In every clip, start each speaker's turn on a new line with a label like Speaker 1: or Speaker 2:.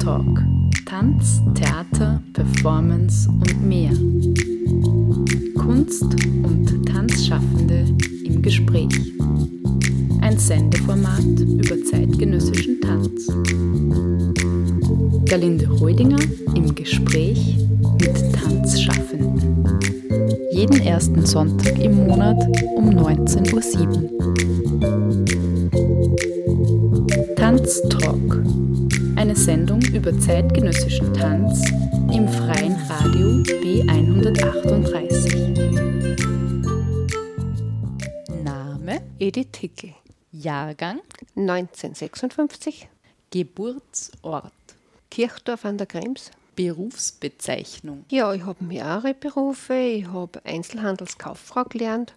Speaker 1: Tanztalk. Tanz, Theater, Performance und mehr. Kunst und Tanzschaffende im Gespräch. Ein Sendeformat über zeitgenössischen Tanz. Galinde Reudinger im Gespräch mit Tanzschaffenden. Jeden ersten Sonntag im Monat um 19.07 Uhr. Tanztalk. Eine Sendung über zeitgenössischen Tanz im freien Radio B138.
Speaker 2: Name
Speaker 3: Edith Hickel,
Speaker 2: Jahrgang
Speaker 3: 1956,
Speaker 2: Geburtsort
Speaker 3: Kirchdorf an der Krems.
Speaker 2: Berufsbezeichnung
Speaker 3: Ja, ich habe mehrere Berufe. Ich habe Einzelhandelskauffrau gelernt,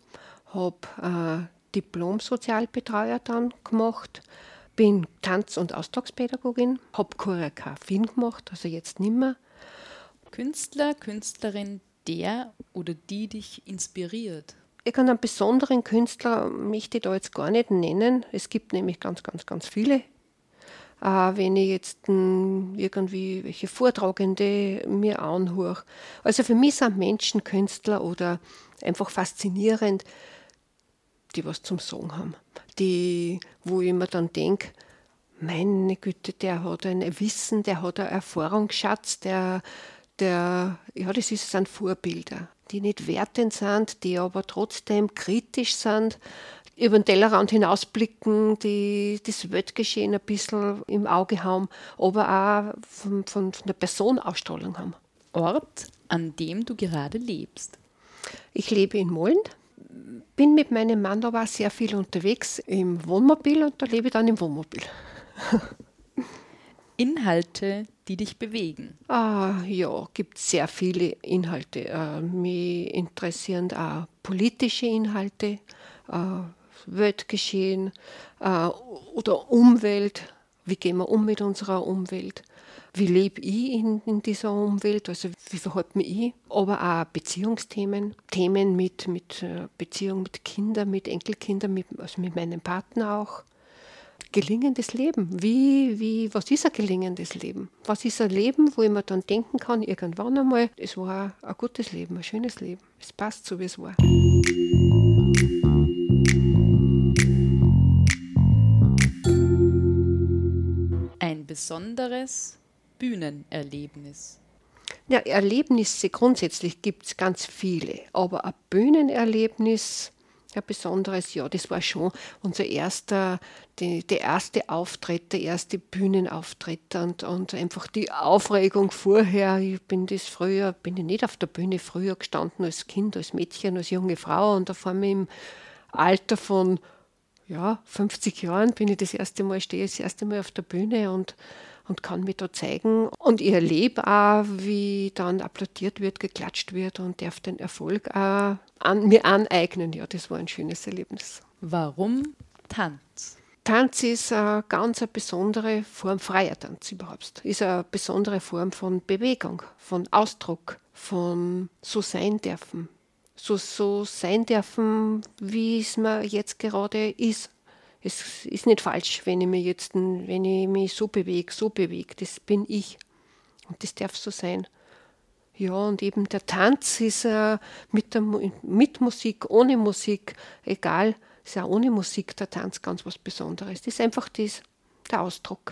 Speaker 3: habe äh, Diplom-Sozialbetreuer dann gemacht, bin Tanz- und Ausdruckspädagogin, habe Choreografien gemacht, also jetzt nimmer.
Speaker 2: Künstler, Künstlerin, der oder die dich inspiriert.
Speaker 3: Irgendeinen besonderen Künstler möchte ich da jetzt gar nicht nennen. Es gibt nämlich ganz, ganz, ganz viele. Äh, wenn ich jetzt mh, irgendwie welche Vortragende mir anhöre. Also für mich sind Menschen Künstler oder einfach faszinierend, die was zum Sagen haben. Die, wo ich mir dann denke, meine Güte, der hat ein Wissen, der hat einen Erfahrungsschatz, der, der, ja, das ist, sind Vorbilder, die nicht wertend sind, die aber trotzdem kritisch sind, über den Tellerrand hinausblicken, die das Weltgeschehen ein bisschen im Auge haben, aber auch von, von, von der Person Ausstrahlung haben.
Speaker 2: Ort, an dem du gerade lebst.
Speaker 3: Ich lebe in Mollend, bin mit meinem Mann aber auch sehr viel unterwegs im Wohnmobil und da lebe ich dann im Wohnmobil.
Speaker 2: Inhalte, die dich bewegen.
Speaker 3: Ah, ja, gibt sehr viele Inhalte. Äh, mich interessieren auch politische Inhalte, äh, Weltgeschehen äh, oder Umwelt. Wie gehen wir um mit unserer Umwelt? Wie lebe ich in, in dieser Umwelt? Also wie verhalte mich ich? Aber auch Beziehungsthemen, Themen mit, mit äh, Beziehung mit Kindern, mit Enkelkindern, mit, also mit meinem Partner auch gelingendes Leben. Wie, wie, was ist ein gelingendes Leben? Was ist ein Leben, wo ich mir dann denken kann, irgendwann einmal, es war ein gutes Leben, ein schönes Leben. Es passt so, wie es war.
Speaker 2: Ein besonderes Bühnenerlebnis.
Speaker 3: Ja, Erlebnisse grundsätzlich gibt es ganz viele, aber ein Bühnenerlebnis, ein besonderes, ja, das war schon unser erster, die, der erste Auftritt, der erste Bühnenauftritt und, und einfach die Aufregung vorher. Ich bin das früher, bin ich nicht auf der Bühne früher gestanden als Kind, als Mädchen, als junge Frau und da vor mir im Alter von ja, 50 Jahren bin ich das erste Mal, stehe das erste Mal auf der Bühne und, und kann mich da zeigen. Und ich erlebe auch, wie dann applaudiert wird, geklatscht wird und darf den Erfolg auch an, mir aneignen. Ja, das war ein schönes Erlebnis.
Speaker 2: Warum Tanz?
Speaker 3: Tanz ist eine ganz eine besondere Form, freier Tanz überhaupt, ist eine besondere Form von Bewegung, von Ausdruck, von so sein dürfen, so, so sein dürfen, wie es mir jetzt gerade ist. Es ist nicht falsch, wenn ich, mir jetzt, wenn ich mich so bewege, so bewege. Das bin ich. Und das darf so sein. Ja, und eben der Tanz ist äh, mit, der, mit Musik, ohne Musik, egal, ist auch ohne Musik der Tanz ganz was Besonderes. Das ist einfach das, der Ausdruck.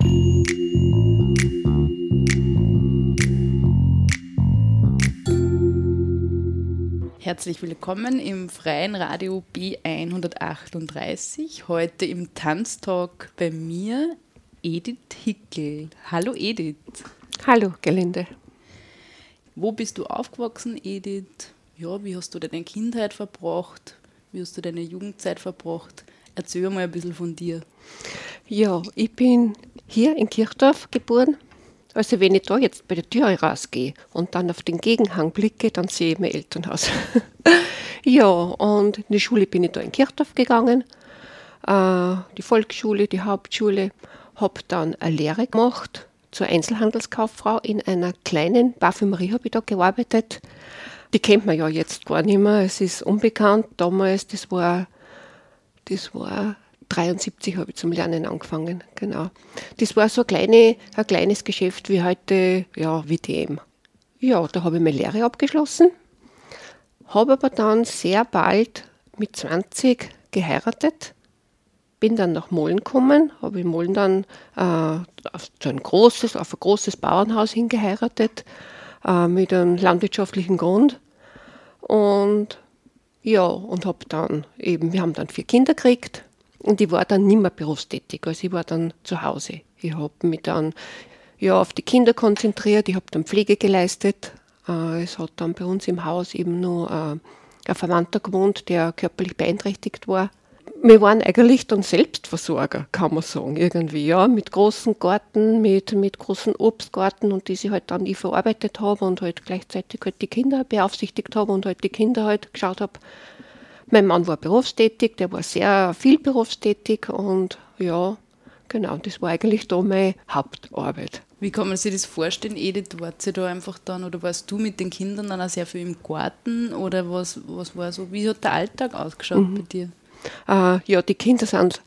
Speaker 2: Herzlich willkommen im freien Radio B138. Heute im Tanztalk bei mir Edith Hickel. Hallo Edith.
Speaker 3: Hallo Gelinde.
Speaker 2: Wo bist du aufgewachsen, Edith? Ja, wie hast du deine Kindheit verbracht? Wie hast du deine Jugendzeit verbracht? Erzähl mal ein bisschen von dir.
Speaker 3: Ja, ich bin hier in Kirchdorf geboren. Also wenn ich da jetzt bei der Tür rausgehe und dann auf den Gegenhang blicke, dann sehe ich mein Elternhaus. ja, und in die Schule bin ich da in Kirchdorf gegangen. Äh, die Volksschule, die Hauptschule. Habe dann eine Lehre gemacht zur Einzelhandelskauffrau in einer kleinen Parfümerie habe ich da gearbeitet. Die kennt man ja jetzt gar nicht mehr. Es ist unbekannt. Damals, das war, das war 73 habe ich zum Lernen angefangen, genau. Das war so kleine, ein kleines Geschäft wie heute, ja, DM. Ja, da habe ich meine Lehre abgeschlossen, habe aber dann sehr bald mit 20 geheiratet, bin dann nach Molen gekommen, habe in Molen dann äh, auf, ein großes, auf ein großes Bauernhaus hingeheiratet, äh, mit einem landwirtschaftlichen Grund. Und ja, und habe dann eben, wir haben dann vier Kinder gekriegt und ich war dann nicht mehr berufstätig, also ich war dann zu Hause. Ich habe mich dann ja, auf die Kinder konzentriert, ich habe dann Pflege geleistet. Äh, es hat dann bei uns im Haus eben nur äh, ein Verwandter gewohnt, der körperlich beeinträchtigt war wir waren eigentlich dann Selbstversorger, kann man sagen, irgendwie, ja, mit großen Garten, mit, mit großen Obstgarten und die ich halt dann ich verarbeitet habe und halt gleichzeitig halt die Kinder beaufsichtigt habe und halt die Kinder halt geschaut habe. Mein Mann war berufstätig, der war sehr viel berufstätig und ja, genau, das war eigentlich da meine Hauptarbeit.
Speaker 2: Wie kann man sich das vorstellen, Edith? War sie da einfach dann oder warst du mit den Kindern dann auch sehr viel im Garten oder was, was war so? Wie hat der Alltag ausgeschaut mhm. bei dir?
Speaker 3: Äh, ja, die Kinder sind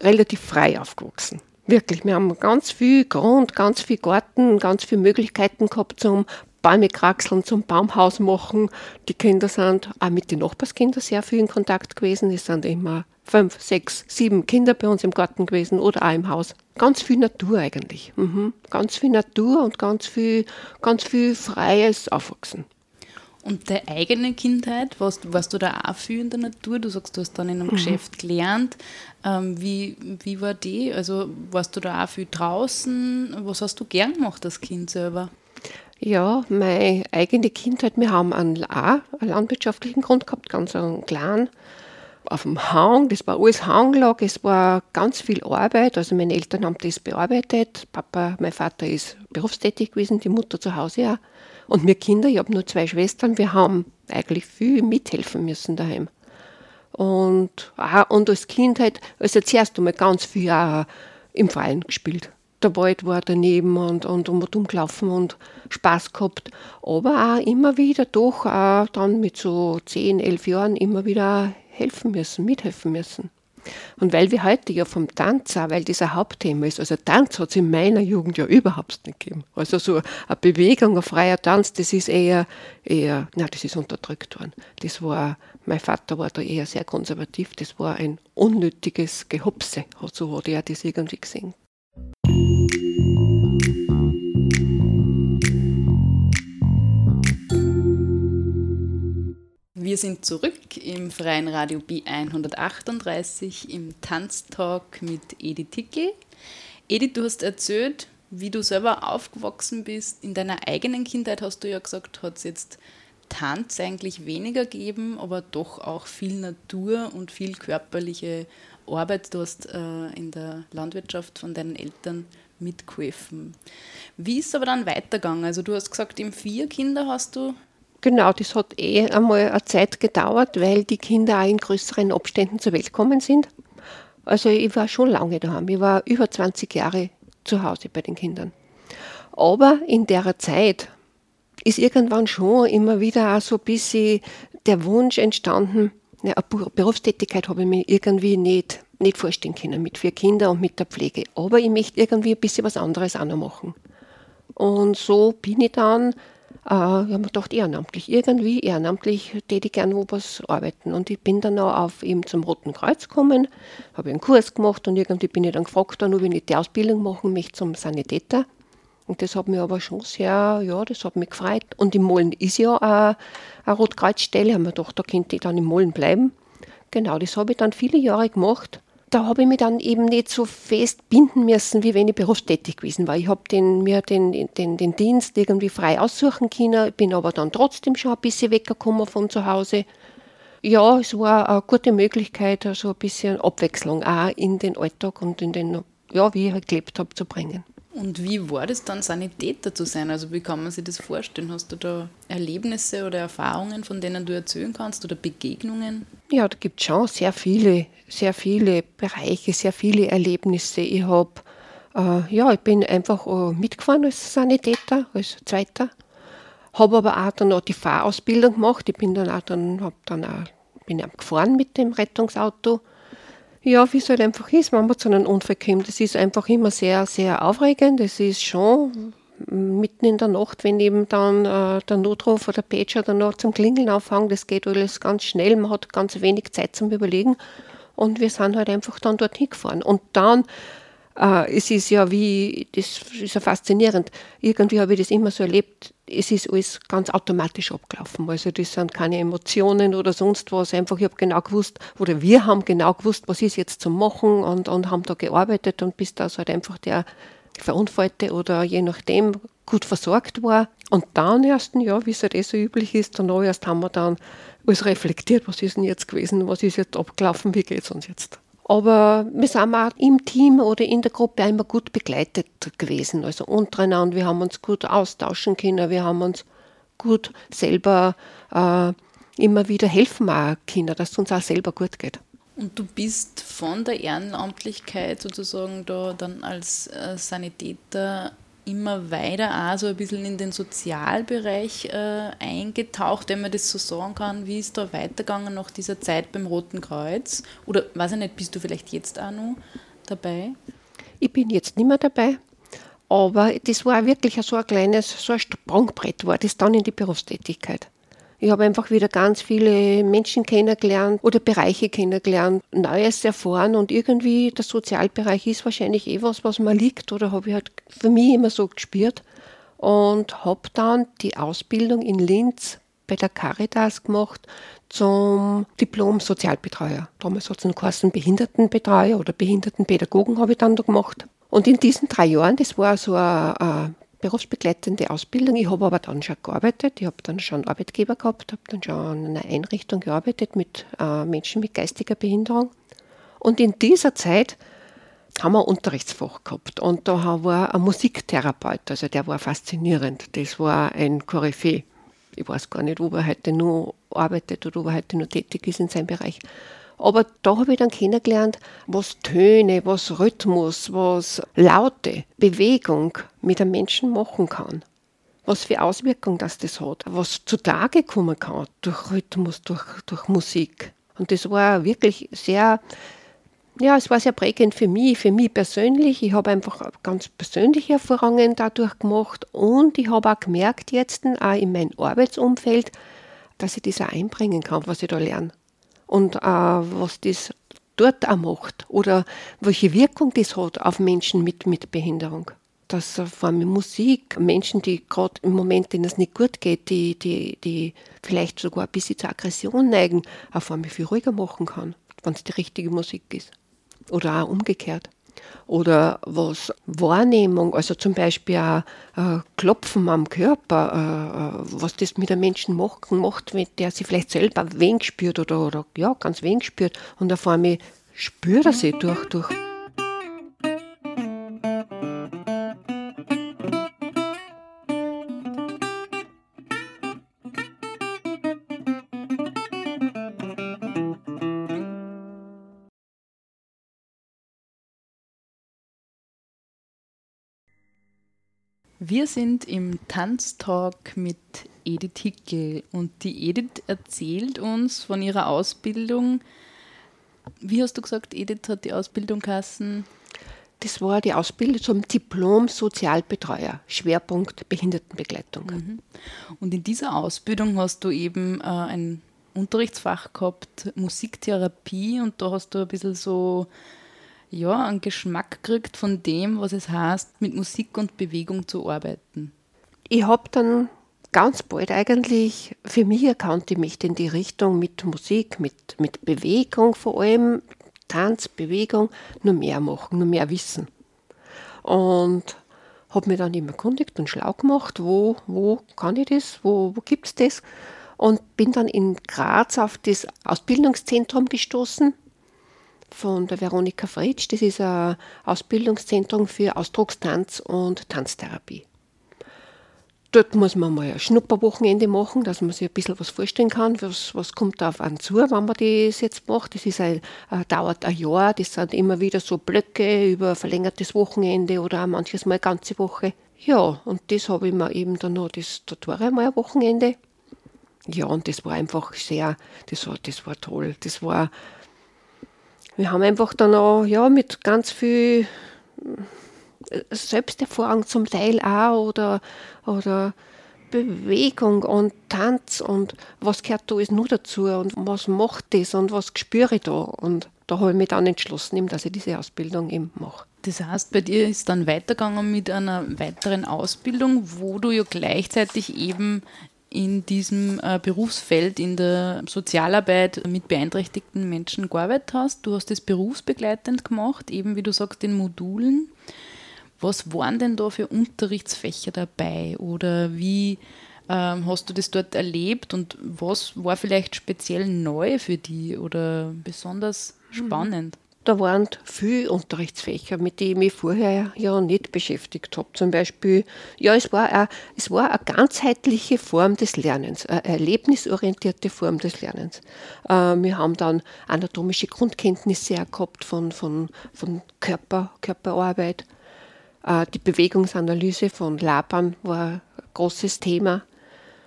Speaker 3: relativ frei aufgewachsen. Wirklich, wir haben ganz viel Grund, ganz viel Garten, ganz viele Möglichkeiten gehabt zum Bäume kraxeln, zum Baumhaus machen. Die Kinder sind auch mit den Nachbarskindern sehr viel in Kontakt gewesen. Es sind immer fünf, sechs, sieben Kinder bei uns im Garten gewesen oder auch im Haus. Ganz viel Natur eigentlich. Mhm. Ganz viel Natur und ganz viel, ganz viel freies Aufwachsen.
Speaker 2: Und deine eigene Kindheit, warst, warst du da auch viel in der Natur? Du sagst, du hast dann in einem mhm. Geschäft gelernt. Ähm, wie, wie war die? Also warst du da auch viel draußen? Was hast du gern gemacht als Kind selber?
Speaker 3: Ja, meine eigene Kindheit, wir haben einen, auch einen landwirtschaftlichen Grund gehabt, ganz einen kleinen, auf dem Hang, das war alles Hanglag, es war ganz viel Arbeit, also meine Eltern haben das bearbeitet, Papa, mein Vater ist berufstätig gewesen, die Mutter zu Hause auch. Und wir Kinder, ich habe nur zwei Schwestern, wir haben eigentlich viel mithelfen müssen daheim. Und, auch, und als Kind halt, also zuerst einmal ganz viel auch im Freien gespielt. Der Wald war daneben und, und, und umgelaufen und Spaß gehabt. Aber auch immer wieder doch auch dann mit so 10, 11 Jahren immer wieder helfen müssen, mithelfen müssen. Und weil wir heute ja vom Tanz auch, weil ein Hauptthema ist, also Tanz hat es in meiner Jugend ja überhaupt nicht gegeben. Also so eine Bewegung, ein freier Tanz, das ist eher, eher, na, das ist unterdrückt worden. Das war, mein Vater war da eher sehr konservativ, das war ein unnötiges Gehopse, so hat er das irgendwie gesehen.
Speaker 2: Wir sind zurück im freien Radio B138 im Tanztalk mit Edith Tickel. Edith, du hast erzählt, wie du selber aufgewachsen bist. In deiner eigenen Kindheit hast du ja gesagt, hat es jetzt Tanz eigentlich weniger gegeben, aber doch auch viel Natur und viel körperliche Arbeit. Du hast äh, in der Landwirtschaft von deinen Eltern mitgeholfen. Wie ist es aber dann weitergegangen? Also du hast gesagt, im vier Kinder hast du
Speaker 3: Genau, das hat eh einmal eine Zeit gedauert, weil die Kinder auch in größeren Abständen zur Welt gekommen sind. Also ich war schon lange daheim. Ich war über 20 Jahre zu Hause bei den Kindern. Aber in der Zeit ist irgendwann schon immer wieder auch so ein bisschen der Wunsch entstanden, eine Berufstätigkeit habe ich mir irgendwie nicht, nicht vorstellen können mit vier Kindern und mit der Pflege. Aber ich möchte irgendwie ein bisschen was anderes auch noch machen. Und so bin ich dann äh, ich habe mir gedacht, ehrenamtlich, irgendwie ehrenamtlich täte ich gerne wo was arbeiten. Und ich bin dann auch auf eben zum Roten Kreuz gekommen, habe einen Kurs gemacht und irgendwie bin ich dann gefragt worden, ob ich die Ausbildung machen möchte zum Sanitäter. Und das hat mich aber schon sehr, ja, das hat mich gefreut. Und im Mollen ist ja eine, eine Rotkreuzstelle, haben wir gedacht, da könnte ich dann im Mollen bleiben. Genau, das habe ich dann viele Jahre gemacht da habe ich mich dann eben nicht so fest binden müssen, wie wenn ich berufstätig gewesen war. Ich habe den, mir den, den, den Dienst irgendwie frei aussuchen können, bin aber dann trotzdem schon ein bisschen weggekommen von zu Hause. Ja, es war eine gute Möglichkeit, also ein bisschen Abwechslung auch in den Alltag und in den, ja, wie ich halt gelebt habe, zu bringen.
Speaker 2: Und wie war das dann, Sanitäter zu sein? Also wie kann man sich das vorstellen? Hast du da Erlebnisse oder Erfahrungen, von denen du erzählen kannst oder Begegnungen?
Speaker 3: Ja, da gibt es schon sehr viele, sehr viele Bereiche, sehr viele Erlebnisse. Ich habe, äh, ja, ich bin einfach äh, mitgefahren als Sanitäter, als Zweiter. Habe aber auch dann noch die Fahrausbildung gemacht. Ich bin dann auch dann, dann auch, bin auch gefahren mit dem Rettungsauto. Ja, wie es halt einfach ist, wenn man zu einem Unfall kommt. Das ist einfach immer sehr, sehr aufregend. Es ist schon mitten in der Nacht, wenn eben dann äh, der Notruf oder der Pager dann noch zum Klingeln aufhängt, das geht alles ganz schnell, man hat ganz wenig Zeit zum Überlegen und wir sind halt einfach dann dorthin gefahren. Und dann, äh, es ist ja wie, das ist ja faszinierend, irgendwie habe ich das immer so erlebt, es ist alles ganz automatisch abgelaufen. Also das sind keine Emotionen oder sonst was. Einfach, ich habe genau gewusst, oder wir haben genau gewusst, was ist jetzt zu machen und, und haben da gearbeitet und bis da halt einfach der Verunfallte oder je nachdem gut versorgt war. Und dann erst, ja, wie es halt eh so üblich ist, dann erst haben wir dann alles reflektiert, was ist denn jetzt gewesen, was ist jetzt abgelaufen, wie geht es uns jetzt. Aber wir sind auch im Team oder in der Gruppe immer gut begleitet gewesen, also untereinander. Wir haben uns gut austauschen können, wir haben uns gut selber äh, immer wieder helfen können, dass es uns auch selber gut geht.
Speaker 2: Und du bist von der Ehrenamtlichkeit sozusagen da dann als äh, Sanitäter immer weiter auch so ein bisschen in den Sozialbereich äh, eingetaucht, wenn man das so sagen kann. Wie ist da weitergegangen nach dieser Zeit beim Roten Kreuz? Oder weiß ich nicht, bist du vielleicht jetzt auch noch dabei?
Speaker 3: Ich bin jetzt nicht mehr dabei. Aber das war wirklich so ein kleines, so ein Sprungbrett war das dann in die Berufstätigkeit. Ich habe einfach wieder ganz viele Menschen kennengelernt oder Bereiche kennengelernt, Neues erfahren und irgendwie der Sozialbereich ist wahrscheinlich eh was, was mir liegt oder habe ich halt für mich immer so gespürt und habe dann die Ausbildung in Linz bei der Caritas gemacht zum Diplom-Sozialbetreuer. Damals hat es einen Kursen Behindertenbetreuer oder Behindertenpädagogen habe ich dann da gemacht. Und in diesen drei Jahren, das war so ein berufsbegleitende Ausbildung. Ich habe aber dann schon gearbeitet. Ich habe dann schon Arbeitgeber gehabt, habe dann schon in einer Einrichtung gearbeitet mit äh, Menschen mit geistiger Behinderung. Und in dieser Zeit haben wir ein Unterrichtsfach gehabt. Und da war ein Musiktherapeut, also der war faszinierend. Das war ein Koryphäe. Ich weiß gar nicht, ob er heute nur arbeitet oder ob er heute nur tätig ist in seinem Bereich. Aber da habe ich dann kennengelernt, was Töne, was Rhythmus, was Laute, Bewegung mit einem Menschen machen kann. Was für Auswirkungen das, das hat, was zutage kommen kann durch Rhythmus, durch, durch Musik. Und das war wirklich sehr, ja, es war sehr prägend für mich, für mich persönlich. Ich habe einfach ganz persönliche Erfahrungen dadurch gemacht und ich habe auch gemerkt jetzt, auch in meinem Arbeitsumfeld, dass ich das auch einbringen kann, was ich da lerne und äh, was das dort auch macht oder welche Wirkung das hat auf Menschen mit, mit Behinderung. Dass vor allem Musik Menschen, die gerade im Moment, denen es nicht gut geht, die, die, die vielleicht sogar ein bisschen zur Aggression neigen, auf einmal viel ruhiger machen kann, wenn es die richtige Musik ist. Oder auch umgekehrt oder was Wahrnehmung, also zum Beispiel auch äh, Klopfen am Körper, äh, äh, was das mit einem Menschen macht, macht, wenn der sich vielleicht selber wenig spürt oder, oder ja, ganz wenig spürt und auf einmal spürt er sie durch, durch
Speaker 2: Wir sind im Tanztalk mit Edith Hickel und die Edith erzählt uns von ihrer Ausbildung. Wie hast du gesagt, Edith hat die Ausbildung kassen?
Speaker 3: Das war die Ausbildung zum Diplom-Sozialbetreuer, Schwerpunkt Behindertenbegleitung. Mhm.
Speaker 2: Und in dieser Ausbildung hast du eben äh, ein Unterrichtsfach gehabt, Musiktherapie, und da hast du ein bisschen so ja, einen Geschmack kriegt von dem, was es heißt, mit Musik und Bewegung zu arbeiten?
Speaker 3: Ich habe dann ganz bald eigentlich für mich erkannt, ich möchte in die Richtung mit Musik, mit, mit Bewegung vor allem, Tanz, Bewegung, nur mehr machen, nur mehr wissen. Und habe mich dann immer erkundigt und schlau gemacht, wo, wo kann ich das, wo, wo gibt es das. Und bin dann in Graz auf das Ausbildungszentrum gestoßen, von der Veronika Fritsch. Das ist ein Ausbildungszentrum für Ausdruckstanz und Tanztherapie. Dort muss man mal ein Schnupperwochenende machen, dass man sich ein bisschen was vorstellen kann, was, was kommt da auf einen zu, wenn man das jetzt macht. Das ist ein, äh, dauert ein Jahr, das sind immer wieder so Blöcke über verlängertes Wochenende oder auch manches Mal eine ganze Woche. Ja, und das habe ich mir eben dann noch, das, da war einmal ein Wochenende. Ja, und das war einfach sehr, das war, das war toll. Das war wir haben einfach dann auch ja, mit ganz viel Selbsterfahrung zum Teil auch oder, oder Bewegung und Tanz und was gehört da alles nur dazu und was macht das und was spüre ich da. Und da habe ich mich dann entschlossen, dass ich diese Ausbildung eben mache.
Speaker 2: Das heißt, bei dir ist dann weitergegangen mit einer weiteren Ausbildung, wo du ja gleichzeitig eben in diesem äh, Berufsfeld in der Sozialarbeit mit beeinträchtigten Menschen gearbeitet hast. Du hast das berufsbegleitend gemacht, eben wie du sagst, in Modulen. Was waren denn da für Unterrichtsfächer dabei oder wie ähm, hast du das dort erlebt und was war vielleicht speziell neu für dich oder besonders mhm. spannend?
Speaker 3: Da waren viele Unterrichtsfächer, mit denen ich mich vorher ja nicht beschäftigt habe. Zum Beispiel, ja, es war, eine, es war eine ganzheitliche Form des Lernens, eine erlebnisorientierte Form des Lernens. Äh, wir haben dann anatomische Grundkenntnisse gehabt von, von, von Körper, Körperarbeit. Äh, die Bewegungsanalyse von Laban war ein großes Thema.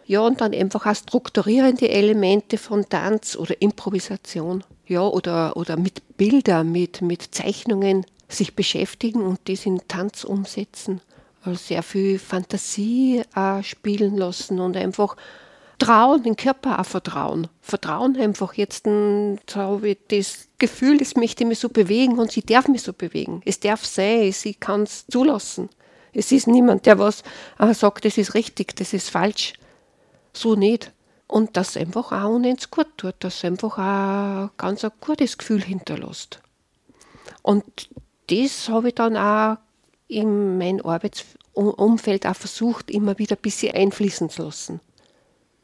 Speaker 3: Ja, und dann einfach auch strukturierende Elemente von Tanz oder Improvisation ja, oder, oder mit Bildern, mit, mit Zeichnungen sich beschäftigen und das in Tanz umsetzen. Also sehr viel Fantasie auch spielen lassen und einfach trauen, den Körper auch vertrauen. Vertrauen einfach jetzt, habe ich das Gefühl, es möchte mich so bewegen und sie darf mich so bewegen. Es darf sein, sie kann es zulassen. Es ist niemand, der was äh, sagt, das ist richtig, das ist falsch. So nicht und das einfach auch uns gut tut, das einfach auch ganz ein gutes Gefühl hinterlässt. Und das habe ich dann auch in mein Arbeitsumfeld auch versucht, immer wieder ein bisschen einfließen zu lassen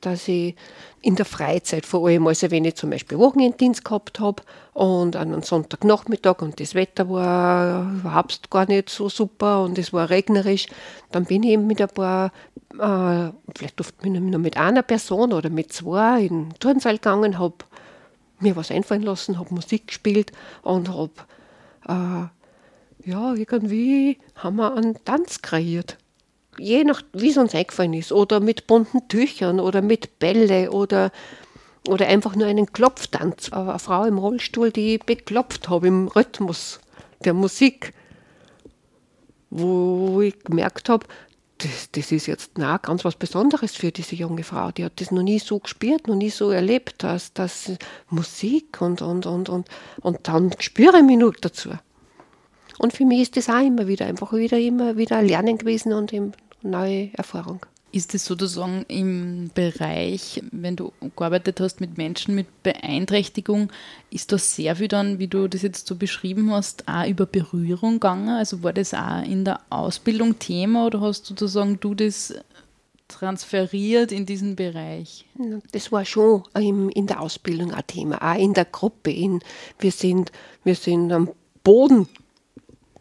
Speaker 3: dass ich in der Freizeit vor allem, also wenn ich zum Beispiel Wochenenddienst gehabt habe und einen Sonntagnachmittag und das Wetter war überhaupt gar nicht so super und es war regnerisch, dann bin ich eben mit ein paar, äh, vielleicht oft nur mit einer Person oder mit zwei in den Turnsaal gegangen, habe mir was einfallen lassen, habe Musik gespielt und habe, äh, ja, irgendwie haben wir einen Tanz kreiert je nach, wie es uns eingefallen ist, oder mit bunten Tüchern oder mit Bälle oder, oder einfach nur einen Klopftanz. Eine Frau im Rollstuhl, die ich beklopft habe im Rhythmus der Musik, wo ich gemerkt habe, das, das ist jetzt na, ganz was Besonderes für diese junge Frau. Die hat das noch nie so gespürt, noch nie so erlebt, dass, dass Musik und, und, und, und, und dann spüre ich mich nur dazu. Und für mich ist das auch immer wieder, einfach wieder, immer wieder Lernen gewesen und neue Erfahrung.
Speaker 2: Ist es sozusagen im Bereich, wenn du gearbeitet hast mit Menschen mit Beeinträchtigung, ist das sehr viel dann, wie du das jetzt so beschrieben hast, auch über Berührung gegangen? Also war das auch in der Ausbildung Thema oder hast sozusagen du das transferiert in diesen Bereich?
Speaker 3: Das war schon in der Ausbildung ein Thema, auch in der Gruppe. In, wir, sind, wir sind am Boden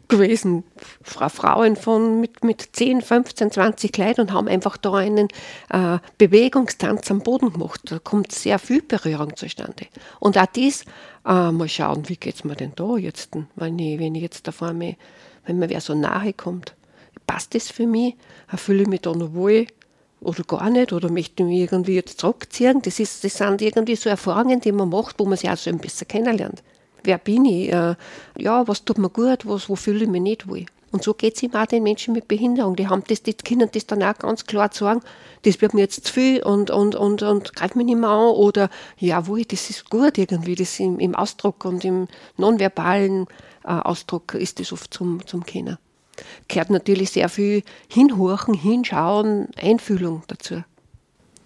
Speaker 3: gewesen, Frauen von mit, mit 10, 15, 20 Leuten und haben einfach da einen äh, Bewegungstanz am Boden gemacht. Da kommt sehr viel Berührung zustande. Und auch dies, äh, mal schauen, wie geht es mir denn da jetzt, wenn ich, wenn ich jetzt da vor mir, wenn mir wer so nahe kommt. Passt das für mich? Fühle ich mich da noch wohl? Oder gar nicht? Oder möchte ich mich irgendwie jetzt zurückziehen? Das, ist, das sind irgendwie so Erfahrungen, die man macht, wo man sich auch so ein bisschen kennenlernt wer bin ich, äh, ja, was tut mir gut, was, wo fühle ich mich nicht wohl. Und so geht es auch den Menschen mit Behinderung. Die haben das, die können das dann auch ganz klar sagen, das wird mir jetzt zu viel und, und, und, und greift mich nicht mehr an. Oder jawohl, das ist gut irgendwie, das im, im Ausdruck und im nonverbalen äh, Ausdruck ist das oft zum, zum Kennen. Gehört natürlich sehr viel hinhorchen, hinschauen, Einfühlung dazu.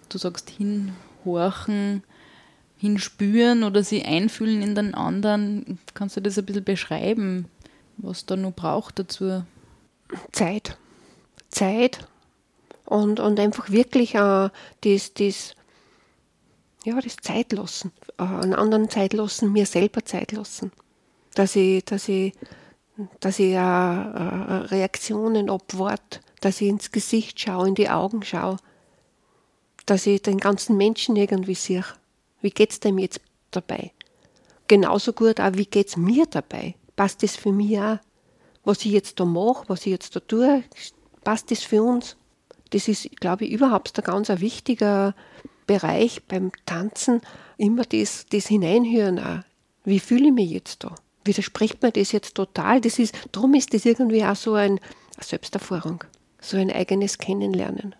Speaker 2: Du sagst hinhorchen, hinspüren oder sie einfühlen in den anderen. Kannst du das ein bisschen beschreiben, was da noch braucht dazu?
Speaker 3: Zeit. Zeit und, und einfach wirklich äh, das, das, ja, das Zeit lassen. Äh, einen anderen Zeit lassen, mir selber Zeit lassen. Dass ich, dass ich, dass ich äh, äh, Reaktionen abwarte, dass ich ins Gesicht schaue, in die Augen schaue, dass ich den ganzen Menschen irgendwie sehe. Wie geht es dem jetzt dabei? Genauso gut auch, wie geht es mir dabei? Passt das für mich auch? Was ich jetzt da mache, was ich jetzt da tue, passt das für uns? Das ist, glaube ich, überhaupt ein ganz wichtiger Bereich beim Tanzen, immer das, das Hineinhören auch. Wie fühle ich mich jetzt da? widerspricht mir das jetzt total. Das ist, darum ist das irgendwie auch so ein, eine Selbsterfahrung, so ein eigenes Kennenlernen.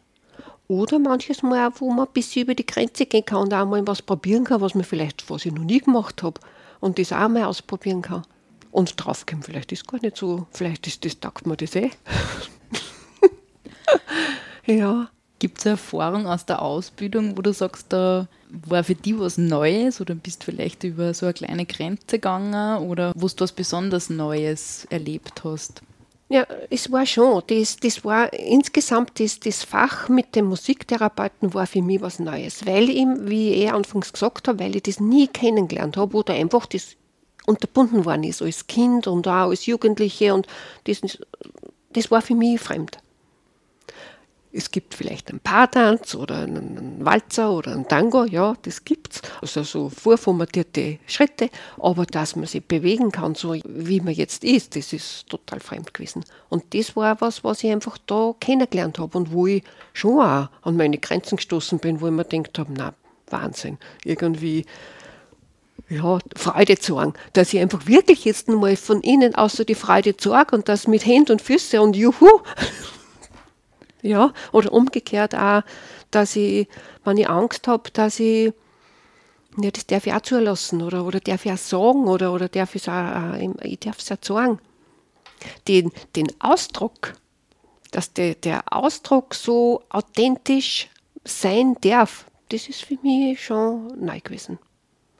Speaker 3: Oder manches Mal auch, wo man ein bisschen über die Grenze gehen kann und auch mal was probieren kann, was man vielleicht, was ich noch nie gemacht habe und das auch mal ausprobieren kann. Und draufkommen, vielleicht ist gar nicht so, vielleicht ist das, taugt mir das eh.
Speaker 2: ja. Gibt es eine Erfahrung aus der Ausbildung, wo du sagst, da war für dich was Neues oder bist vielleicht über so eine kleine Grenze gegangen oder wo du was besonders Neues erlebt hast?
Speaker 3: Ja, es war schon. Das, das war insgesamt das, das Fach mit dem Musiktherapeuten war für mich was Neues, weil ich, wie ich eh anfangs gesagt habe, weil ich das nie kennengelernt habe oder einfach das unterbunden worden ist als Kind und auch als Jugendliche und das, das war für mich fremd. Es gibt vielleicht einen Paartanz oder einen Walzer oder einen Tango, ja, das gibt's. Also so vorformatierte Schritte, aber dass man sich bewegen kann, so wie man jetzt ist, das ist total fremd gewesen. Und das war was, was ich einfach da kennengelernt habe und wo ich schon auch an meine Grenzen gestoßen bin, wo ich mir gedacht habe, na, Wahnsinn, irgendwie ja, Freude sorgen. Dass ich einfach wirklich jetzt mal von innen so die Freude sorge und das mit Händen und Füßen und Juhu ja, oder umgekehrt auch, dass ich, wenn ich Angst habe, dass ich, ja, das darf ich auch zulassen oder, oder darf ich auch sagen oder, oder darf ich es auch, ich darf es auch sagen. Den, den Ausdruck, dass der, der Ausdruck so authentisch sein darf, das ist für mich schon neu gewesen.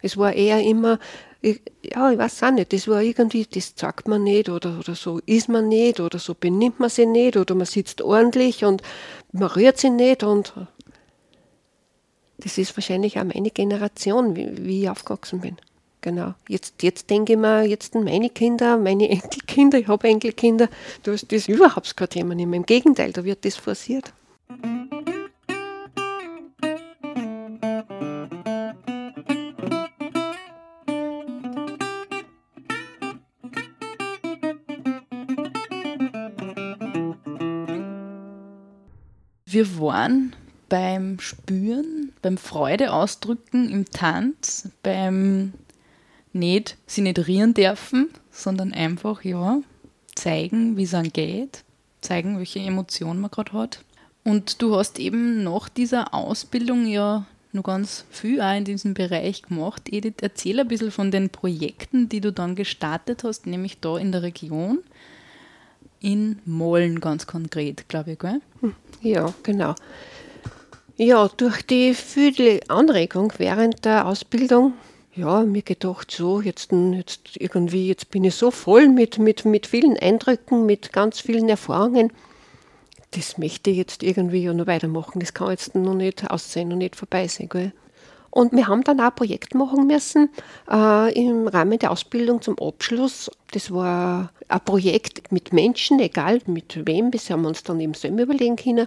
Speaker 3: Es war eher immer, ja, ich weiß auch nicht, das war irgendwie, das sagt man nicht oder, oder so ist man nicht oder so benimmt man sich nicht oder man sitzt ordentlich und man rührt sich nicht und das ist wahrscheinlich auch meine Generation, wie, wie ich aufgewachsen bin. Genau. Jetzt, jetzt denke ich mir, jetzt meine Kinder, meine Enkelkinder, ich habe Enkelkinder, da ist das überhaupt kein Thema nicht mehr. Im Gegenteil, da wird das forciert.
Speaker 2: Wir waren beim Spüren, beim Freude ausdrücken im Tanz, beim nicht sie nicht rieren dürfen, sondern einfach ja zeigen, wie es geht, zeigen, welche Emotionen man gerade hat. Und du hast eben nach dieser Ausbildung ja noch ganz viel auch in diesem Bereich gemacht. Edith, erzähl ein bisschen von den Projekten, die du dann gestartet hast, nämlich da in der Region in Mollen ganz konkret, glaube ich, gell?
Speaker 3: Ja, genau. Ja, durch die viele Anregung während der Ausbildung, ja, mir gedacht, so, jetzt, jetzt irgendwie, jetzt bin ich so voll mit, mit, mit vielen Eindrücken, mit ganz vielen Erfahrungen. Das möchte ich jetzt irgendwie ja noch weitermachen. Das kann jetzt noch nicht aussehen und nicht vorbei sein. Gell? Und wir haben dann auch ein Projekt machen müssen äh, im Rahmen der Ausbildung zum Abschluss. Das war ein Projekt mit Menschen, egal mit wem, das haben wir uns dann eben selber überlegen können.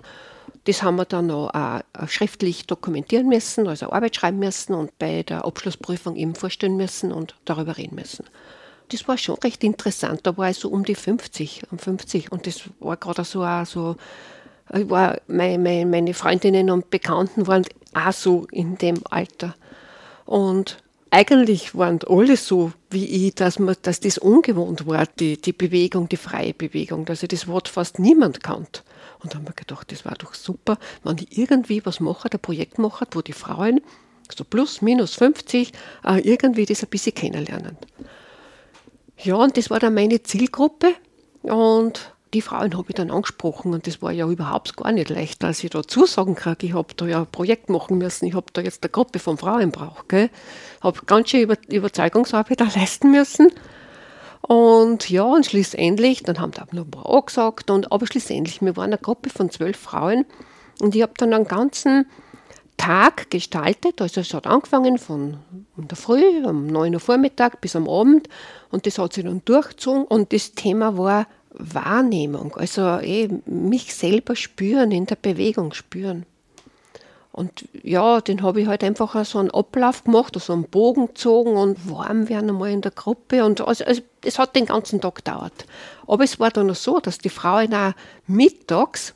Speaker 3: Das haben wir dann auch äh, schriftlich dokumentieren müssen, also Arbeit schreiben müssen und bei der Abschlussprüfung eben vorstellen müssen und darüber reden müssen. Das war schon recht interessant. Da war ich so um die 50, um 50 und das war gerade so, auch so war, meine, meine Freundinnen und Bekannten waren auch so in dem Alter. Und eigentlich waren alle so wie ich, dass, man, dass das ungewohnt war, die, die Bewegung, die freie Bewegung, ich das Wort fast niemand kannt. Und da haben wir gedacht, das war doch super, wenn ich irgendwie was mache, ein Projekt mache, wo die Frauen, so plus, minus 50, äh, irgendwie das ein bisschen kennenlernen. Ja, und das war dann meine Zielgruppe. Und die Frauen habe ich dann angesprochen und das war ja überhaupt gar nicht leicht, als ich da Zusagen kriege. Ich habe da ja ein Projekt machen müssen, ich habe da jetzt eine Gruppe von Frauen braucht. Ich Habe ganz schön Über Überzeugungsarbeit da leisten müssen. Und ja, und schlussendlich, dann haben da noch ein paar angesagt, und, aber schlussendlich, wir waren eine Gruppe von zwölf Frauen und ich habe dann einen ganzen Tag gestaltet. Also es hat angefangen von der Früh, um 9 Uhr Vormittag bis am Abend und das hat sich dann durchgezogen und das Thema war Wahrnehmung, also eh, mich selber spüren, in der Bewegung spüren. Und ja, den habe ich halt einfach so einen Ablauf gemacht, so einen Bogen gezogen und warm werden einmal in der Gruppe. Und also, also, es hat den ganzen Tag gedauert. Aber es war dann noch so, dass die Frauen auch mittags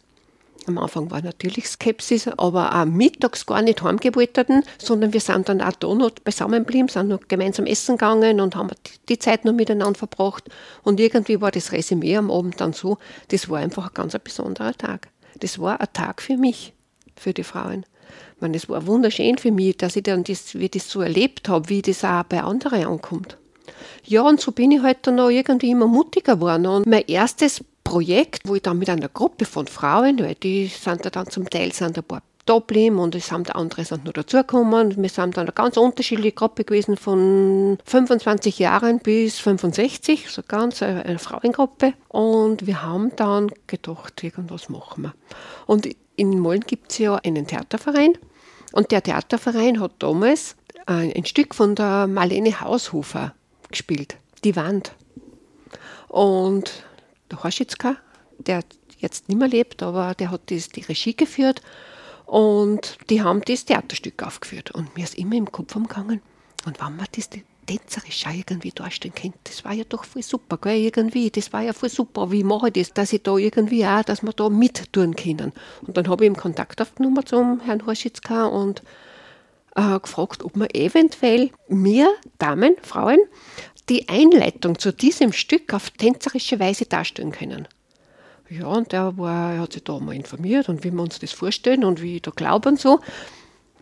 Speaker 3: Am Anfang war natürlich Skepsis, aber auch mittags gar nicht heimgewollt sondern wir sind dann auch da noch beisammen geblieben, sind noch gemeinsam essen gegangen und haben die Zeit noch miteinander verbracht. Und irgendwie war das Resümee am Abend dann so, das war einfach ein ganz besonderer Tag. Das war ein Tag für mich, für die Frauen. Ich meine, das war wunderschön für mich, dass ich dann das, wie das so erlebt habe, wie das auch bei anderen ankommt. Ja, und so bin ich halt dann auch irgendwie immer mutiger geworden. Und mein erstes Projekt, wo ich dann mit einer Gruppe von Frauen, weil die sind ja dann zum Teil sind ein paar da und es sind andere sind noch dazugekommen. Wir sind dann eine ganz unterschiedliche Gruppe gewesen von 25 Jahren bis 65, so ganz eine, eine Frauengruppe. Und wir haben dann gedacht, irgendwas machen wir. Und in Mollen gibt es ja einen Theaterverein und der Theaterverein hat damals ein Stück von der Marlene Haushofer gespielt, Die Wand. Und der Horschitzka, der jetzt nicht mehr lebt, aber der hat das, die Regie geführt und die haben das Theaterstück aufgeführt. Und mir ist immer im Kopf umgegangen, und wenn man das tänzerisch auch irgendwie darstellen könnte, das war ja doch voll super, gell, irgendwie, das war ja voll super, wie mache ich das, dass ich da irgendwie auch, dass wir da mittun können. Und dann habe ich ihm Kontakt aufgenommen zum Herrn Horschitzka und äh, gefragt, ob wir eventuell mir, Damen, Frauen, die Einleitung zu diesem Stück auf tänzerische Weise darstellen können. Ja, und der war, er hat sich da mal informiert und wie wir uns das vorstellen und wie ich da glauben so.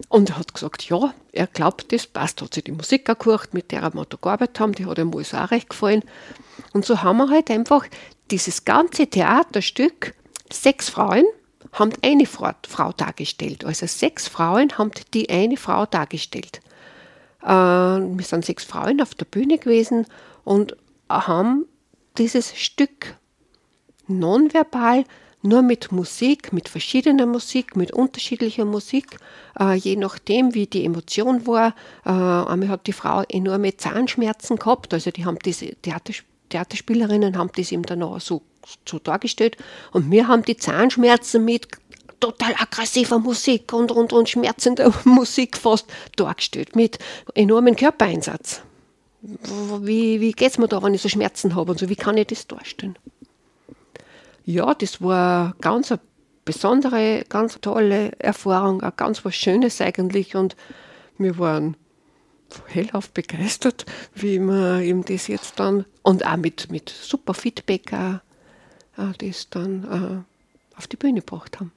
Speaker 3: Und er hat gesagt, ja, er glaubt, das passt. Hat sich die Musik angehört, mit der wir da gearbeitet haben, die hat ihm alles auch recht gefallen. Und so haben wir halt einfach dieses ganze Theaterstück, sechs Frauen haben eine Frau, Frau dargestellt. Also sechs Frauen haben die eine Frau dargestellt. Äh, wir sind sechs Frauen auf der Bühne gewesen und haben dieses Stück nonverbal nur mit Musik, mit verschiedener Musik, mit unterschiedlicher Musik, äh, je nachdem, wie die Emotion war. Äh, einmal hat die Frau enorme Zahnschmerzen gehabt, also die haben diese Theatersp Theaterspielerinnen haben das eben dann auch so, so dargestellt und wir haben die Zahnschmerzen mit total aggressiver Musik und, und, und schmerzender Musik fast dargestellt, mit enormem Körpereinsatz. Wie, wie geht es mir da, wenn ich so Schmerzen habe und so, wie kann ich das darstellen? Ja, das war ganz eine besondere, ganz tolle Erfahrung, auch ganz was Schönes eigentlich und wir waren hellauf begeistert, wie wir eben das jetzt dann und auch mit, mit super Feedback auch, auch das dann äh, auf die Bühne gebracht haben.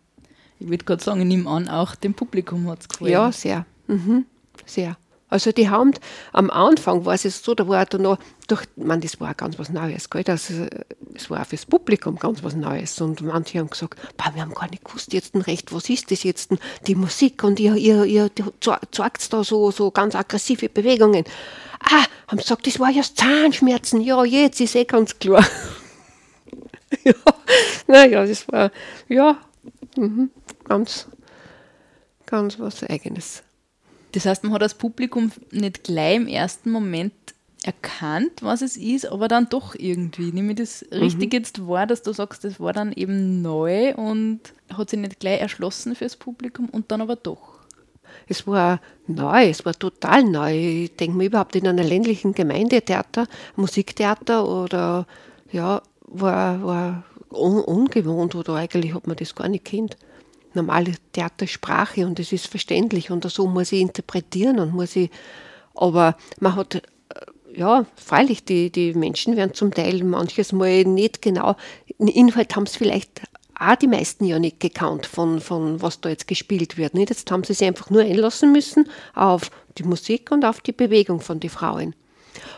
Speaker 2: Ich würde gerade sagen, ich nehme an, auch dem Publikum hat es gefallen.
Speaker 3: Ja, sehr. Mhm. Sehr. Also die haben am Anfang war es so, da war da noch, durch, man, das war ganz was Neues, gell? Das, das war auch fürs Publikum ganz was Neues. Und manche haben gesagt, wir haben gar nicht gewusst jetzt recht, was ist das jetzt, die Musik und ihr, ihr, ihr zeigt da so, so ganz aggressive Bewegungen. Ah, haben gesagt, das war ja Zahnschmerzen, ja, jetzt ist eh ganz klar. ja, naja, das war, ja, mhm ganz, ganz was Eigenes.
Speaker 2: Das heißt, man hat das Publikum nicht gleich im ersten Moment erkannt, was es ist, aber dann doch irgendwie. Nehme ich das richtig mhm. jetzt wahr, dass du sagst, das war dann eben neu und hat sich nicht gleich erschlossen fürs Publikum und dann aber doch.
Speaker 3: Es war neu, es war total neu. Ich denke mir überhaupt in einer ländlichen Gemeindetheater, Musiktheater oder ja, war, war un ungewohnt oder eigentlich hat man das gar nicht kennt normale Theatersprache und es ist verständlich und so muss ich interpretieren und muss ich, aber man hat, äh, ja, freilich, die, die Menschen werden zum Teil manches Mal nicht genau, Inhalt haben es vielleicht auch die meisten ja nicht gekannt von, von was da jetzt gespielt wird. Nicht? Jetzt haben sie sich einfach nur einlassen müssen auf die Musik und auf die Bewegung von den Frauen.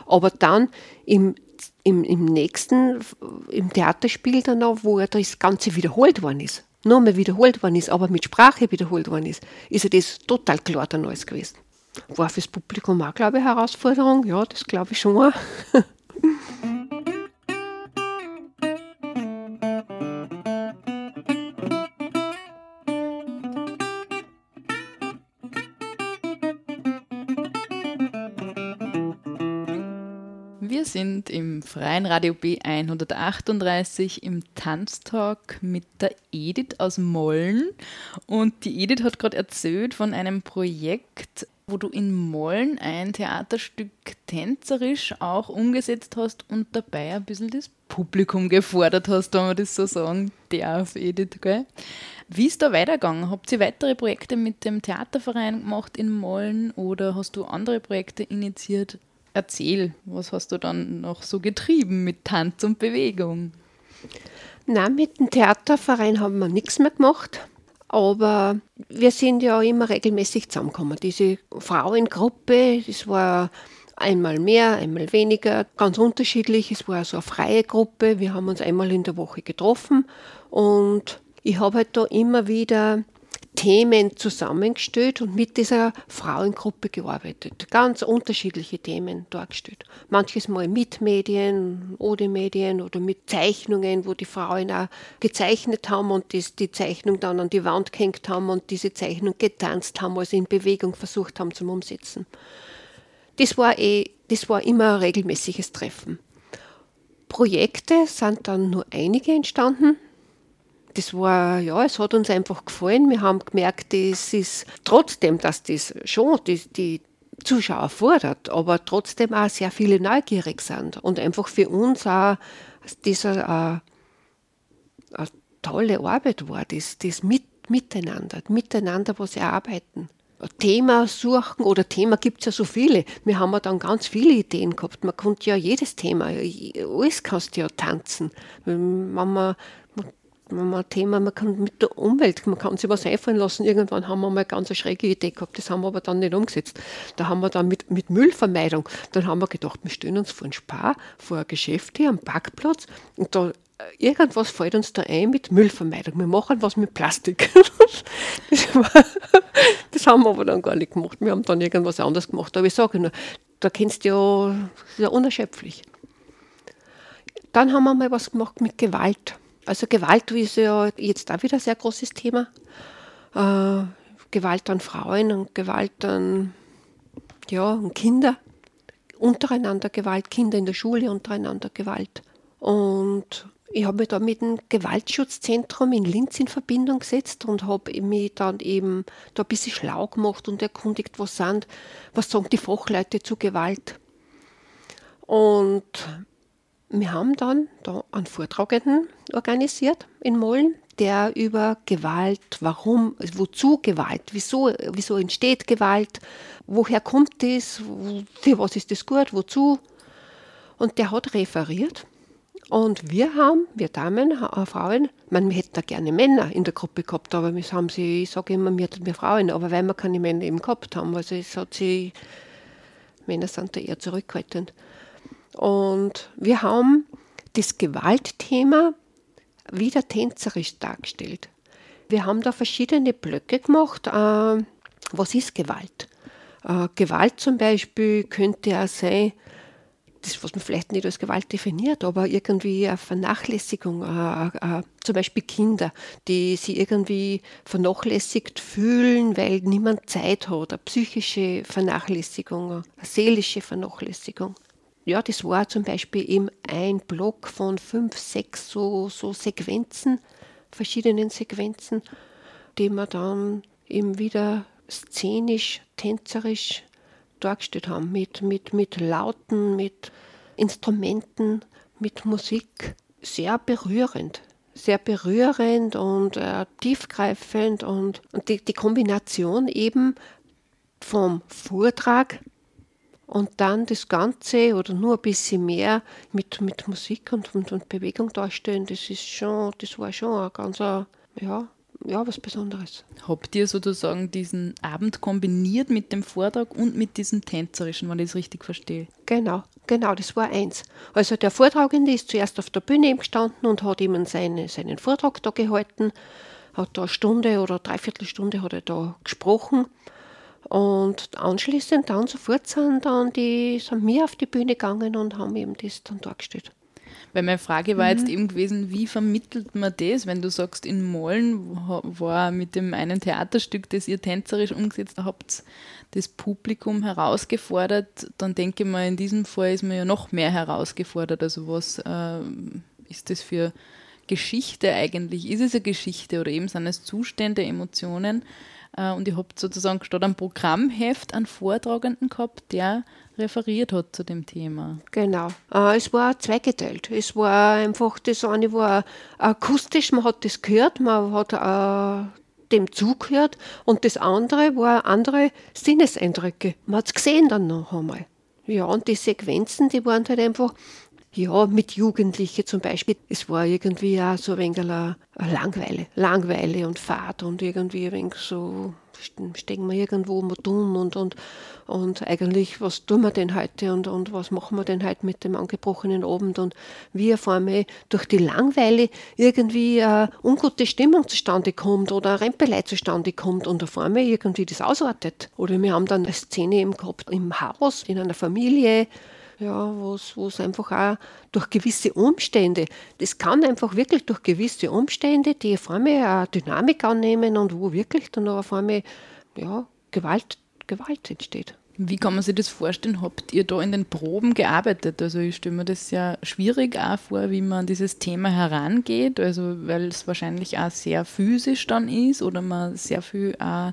Speaker 3: Aber dann im, im, im nächsten, im Theaterspiel dann auch, wo das Ganze wiederholt worden ist, nur mehr wiederholt worden ist, aber mit Sprache wiederholt worden ist, ist ja das total klar dann alles gewesen. War fürs Publikum auch, glaube ich, Herausforderung. Ja, das glaube ich schon.
Speaker 2: sind im Freien Radio B138 im Tanztalk mit der Edith aus Mollen. Und die Edith hat gerade erzählt von einem Projekt wo du in Mollen ein Theaterstück tänzerisch auch umgesetzt hast und dabei ein bisschen das Publikum gefordert hast, wenn man das so sagen darf, Edith. Gell? Wie ist da weitergegangen? Habt ihr weitere Projekte mit dem Theaterverein gemacht in Mollen oder hast du andere Projekte initiiert? Erzähl, was hast du dann noch so getrieben mit Tanz und Bewegung?
Speaker 3: Nein, mit dem Theaterverein haben wir nichts mehr gemacht. Aber wir sind ja immer regelmäßig zusammengekommen. Diese Frauengruppe, das war einmal mehr, einmal weniger, ganz unterschiedlich. Es war so eine freie Gruppe. Wir haben uns einmal in der Woche getroffen und ich habe halt da immer wieder Themen zusammengestellt und mit dieser Frauengruppe gearbeitet. Ganz unterschiedliche Themen dargestellt. Manches Mal mit Medien, ohne Medien oder mit Zeichnungen, wo die Frauen auch gezeichnet haben und das, die Zeichnung dann an die Wand gehängt haben und diese Zeichnung getanzt haben, also in Bewegung versucht haben zum Umsetzen. Das war, eh, das war immer ein regelmäßiges Treffen. Projekte sind dann nur einige entstanden das war, ja, es hat uns einfach gefallen. Wir haben gemerkt, das ist trotzdem, dass das schon die, die Zuschauer fordert, aber trotzdem auch sehr viele neugierig sind und einfach für uns auch diese eine, äh, eine tolle Arbeit war, das, das mit, Miteinander, Miteinander, was erarbeiten. Thema suchen oder Thema gibt es ja so viele. Wir haben dann ganz viele Ideen gehabt. Man konnte ja jedes Thema, alles kannst du ja tanzen. Wenn man ein Thema, man kann mit der Umwelt, man kann sich was einfallen lassen. Irgendwann haben wir mal eine ganz schräge Idee gehabt, das haben wir aber dann nicht umgesetzt. Da haben wir dann mit, mit Müllvermeidung, dann haben wir gedacht, wir stellen uns vor ein Spar, vor ein Geschäft hier am Parkplatz und da äh, irgendwas fällt uns da ein mit Müllvermeidung. Wir machen was mit Plastik. Das, das, haben wir aber dann gar nicht gemacht. Wir haben dann irgendwas anderes gemacht. Aber ich sage nur, da kennst du ja, das ist ja unerschöpflich. Dann haben wir mal was gemacht mit Gewalt. Also Gewalt ist ja jetzt auch wieder ein sehr großes Thema. Äh, Gewalt an Frauen und Gewalt an, ja, an Kinder. Untereinander Gewalt, Kinder in der Schule untereinander Gewalt. Und ich habe mich da mit dem Gewaltschutzzentrum in Linz in Verbindung gesetzt und habe mich dann eben da ein bisschen schlau gemacht und erkundigt, was sind, was sagen die Fachleute zu Gewalt. Und wir haben dann da einen Vortragenden organisiert in Mollen, der über Gewalt, warum, wozu Gewalt, wieso, wieso entsteht Gewalt, woher kommt das, für was ist das gut, wozu. Und der hat referiert. Und wir haben, wir Damen, äh, Frauen, man, wir hätten da gerne Männer in der Gruppe gehabt, aber wir haben sie, ich sage immer, wir hätten wir Frauen, aber weil wir keine Männer eben gehabt haben, also es hat sie, Männer sind da eher zurückhaltend. Und wir haben das Gewaltthema wieder tänzerisch dargestellt. Wir haben da verschiedene Blöcke gemacht. Äh, was ist Gewalt? Äh, Gewalt zum Beispiel könnte ja sein, das, was man vielleicht nicht als Gewalt definiert, aber irgendwie eine Vernachlässigung, äh, äh, zum Beispiel Kinder, die sich irgendwie vernachlässigt fühlen, weil niemand Zeit hat, eine psychische Vernachlässigung, eine seelische Vernachlässigung ja, das war zum Beispiel eben ein Block von fünf, sechs so, so Sequenzen, verschiedenen Sequenzen, die wir dann eben wieder szenisch, tänzerisch dargestellt haben, mit, mit, mit Lauten, mit Instrumenten, mit Musik. Sehr berührend, sehr berührend und äh, tiefgreifend und, und die, die Kombination eben vom Vortrag und dann das Ganze oder nur ein bisschen mehr mit, mit Musik und, und, und Bewegung darstellen, das ist schon, das war schon ein ganz, ja, ja, was Besonderes.
Speaker 2: Habt ihr sozusagen diesen Abend kombiniert mit dem Vortrag und mit diesem Tänzerischen, wenn ich es richtig verstehe?
Speaker 3: Genau, genau, das war eins. Also der Vortragende ist zuerst auf der Bühne gestanden und hat eben seine, seinen Vortrag da gehalten, hat da eine Stunde oder dreiviertel Stunde hat er da gesprochen und anschließend dann sofort sind dann die, sind wir auf die Bühne gegangen und haben eben das dann dargestellt.
Speaker 2: Weil meine Frage war mhm. jetzt eben gewesen, wie vermittelt man das, wenn du sagst, in Mollen war mit dem einen Theaterstück, das ihr tänzerisch umgesetzt habt, das Publikum herausgefordert, dann denke ich mal, in diesem Fall ist man ja noch mehr herausgefordert. Also was äh, ist das für Geschichte eigentlich? Ist es eine Geschichte oder eben sind es Zustände, Emotionen? Äh, und ihr habt sozusagen statt am Programmheft einen Vortragenden gehabt, der referiert hat zu dem Thema.
Speaker 3: Genau. Äh, es war zweigeteilt. Es war einfach, das eine war akustisch, man hat das gehört, man hat äh, dem zugehört und das andere war andere Sinneseindrücke. Man hat es gesehen dann noch einmal. Ja, und die Sequenzen, die waren halt einfach, ja, mit Jugendlichen zum Beispiel. Es war irgendwie auch so ein wenig eine Langweile, Langweile und Fahrt und irgendwie ein wenig so, stehen wir irgendwo mal tun und, und, und eigentlich, was tun wir denn heute und, und was machen wir denn heute mit dem angebrochenen Abend und wie auf einmal durch die Langweile irgendwie eine ungute Stimmung zustande kommt oder eine Rempelei zustande kommt und auf einmal irgendwie das ausartet. Oder wir haben dann eine Szene eben gehabt im Haus, in einer Familie, ja, wo es einfach auch durch gewisse Umstände, das kann einfach wirklich durch gewisse Umstände, die auf einmal eine Dynamik annehmen und wo wirklich dann auf einmal ja, Gewalt, Gewalt entsteht.
Speaker 2: Wie kann man sich das vorstellen? Habt ihr da in den Proben gearbeitet? Also ich stelle mir das ja schwierig auch vor, wie man an dieses Thema herangeht, also weil es wahrscheinlich auch sehr physisch dann ist oder man sehr viel auch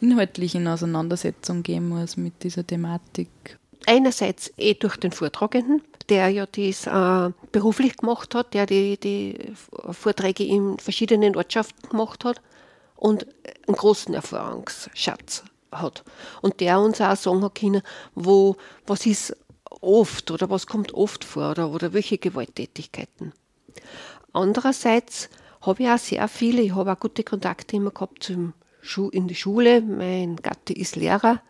Speaker 2: inhaltlich in Auseinandersetzung gehen muss mit dieser Thematik.
Speaker 3: Einerseits eh durch den Vortragenden, der ja das äh, beruflich gemacht hat, der die, die Vorträge in verschiedenen Ortschaften gemacht hat und einen großen Erfahrungsschatz hat. Und der uns auch sagen hat können, wo, was ist oft oder was kommt oft vor oder, oder welche Gewalttätigkeiten. Andererseits habe ich auch sehr viele, ich habe auch gute Kontakte immer gehabt zum in die Schule. Mein Gatte ist Lehrer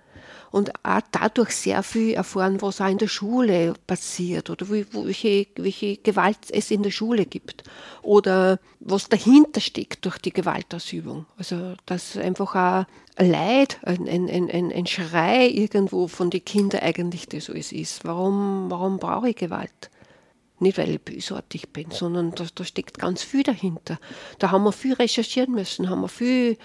Speaker 3: und auch dadurch sehr viel erfahren, was auch in der Schule passiert oder welche, welche Gewalt es in der Schule gibt oder was dahinter steckt durch die Gewaltausübung. Also dass einfach auch ein Leid, ein, ein, ein, ein Schrei irgendwo von den Kindern eigentlich das alles ist. Warum, warum brauche ich Gewalt? Nicht, weil ich bösartig bin, sondern da, da steckt ganz viel dahinter. Da haben wir viel recherchieren müssen, haben wir viel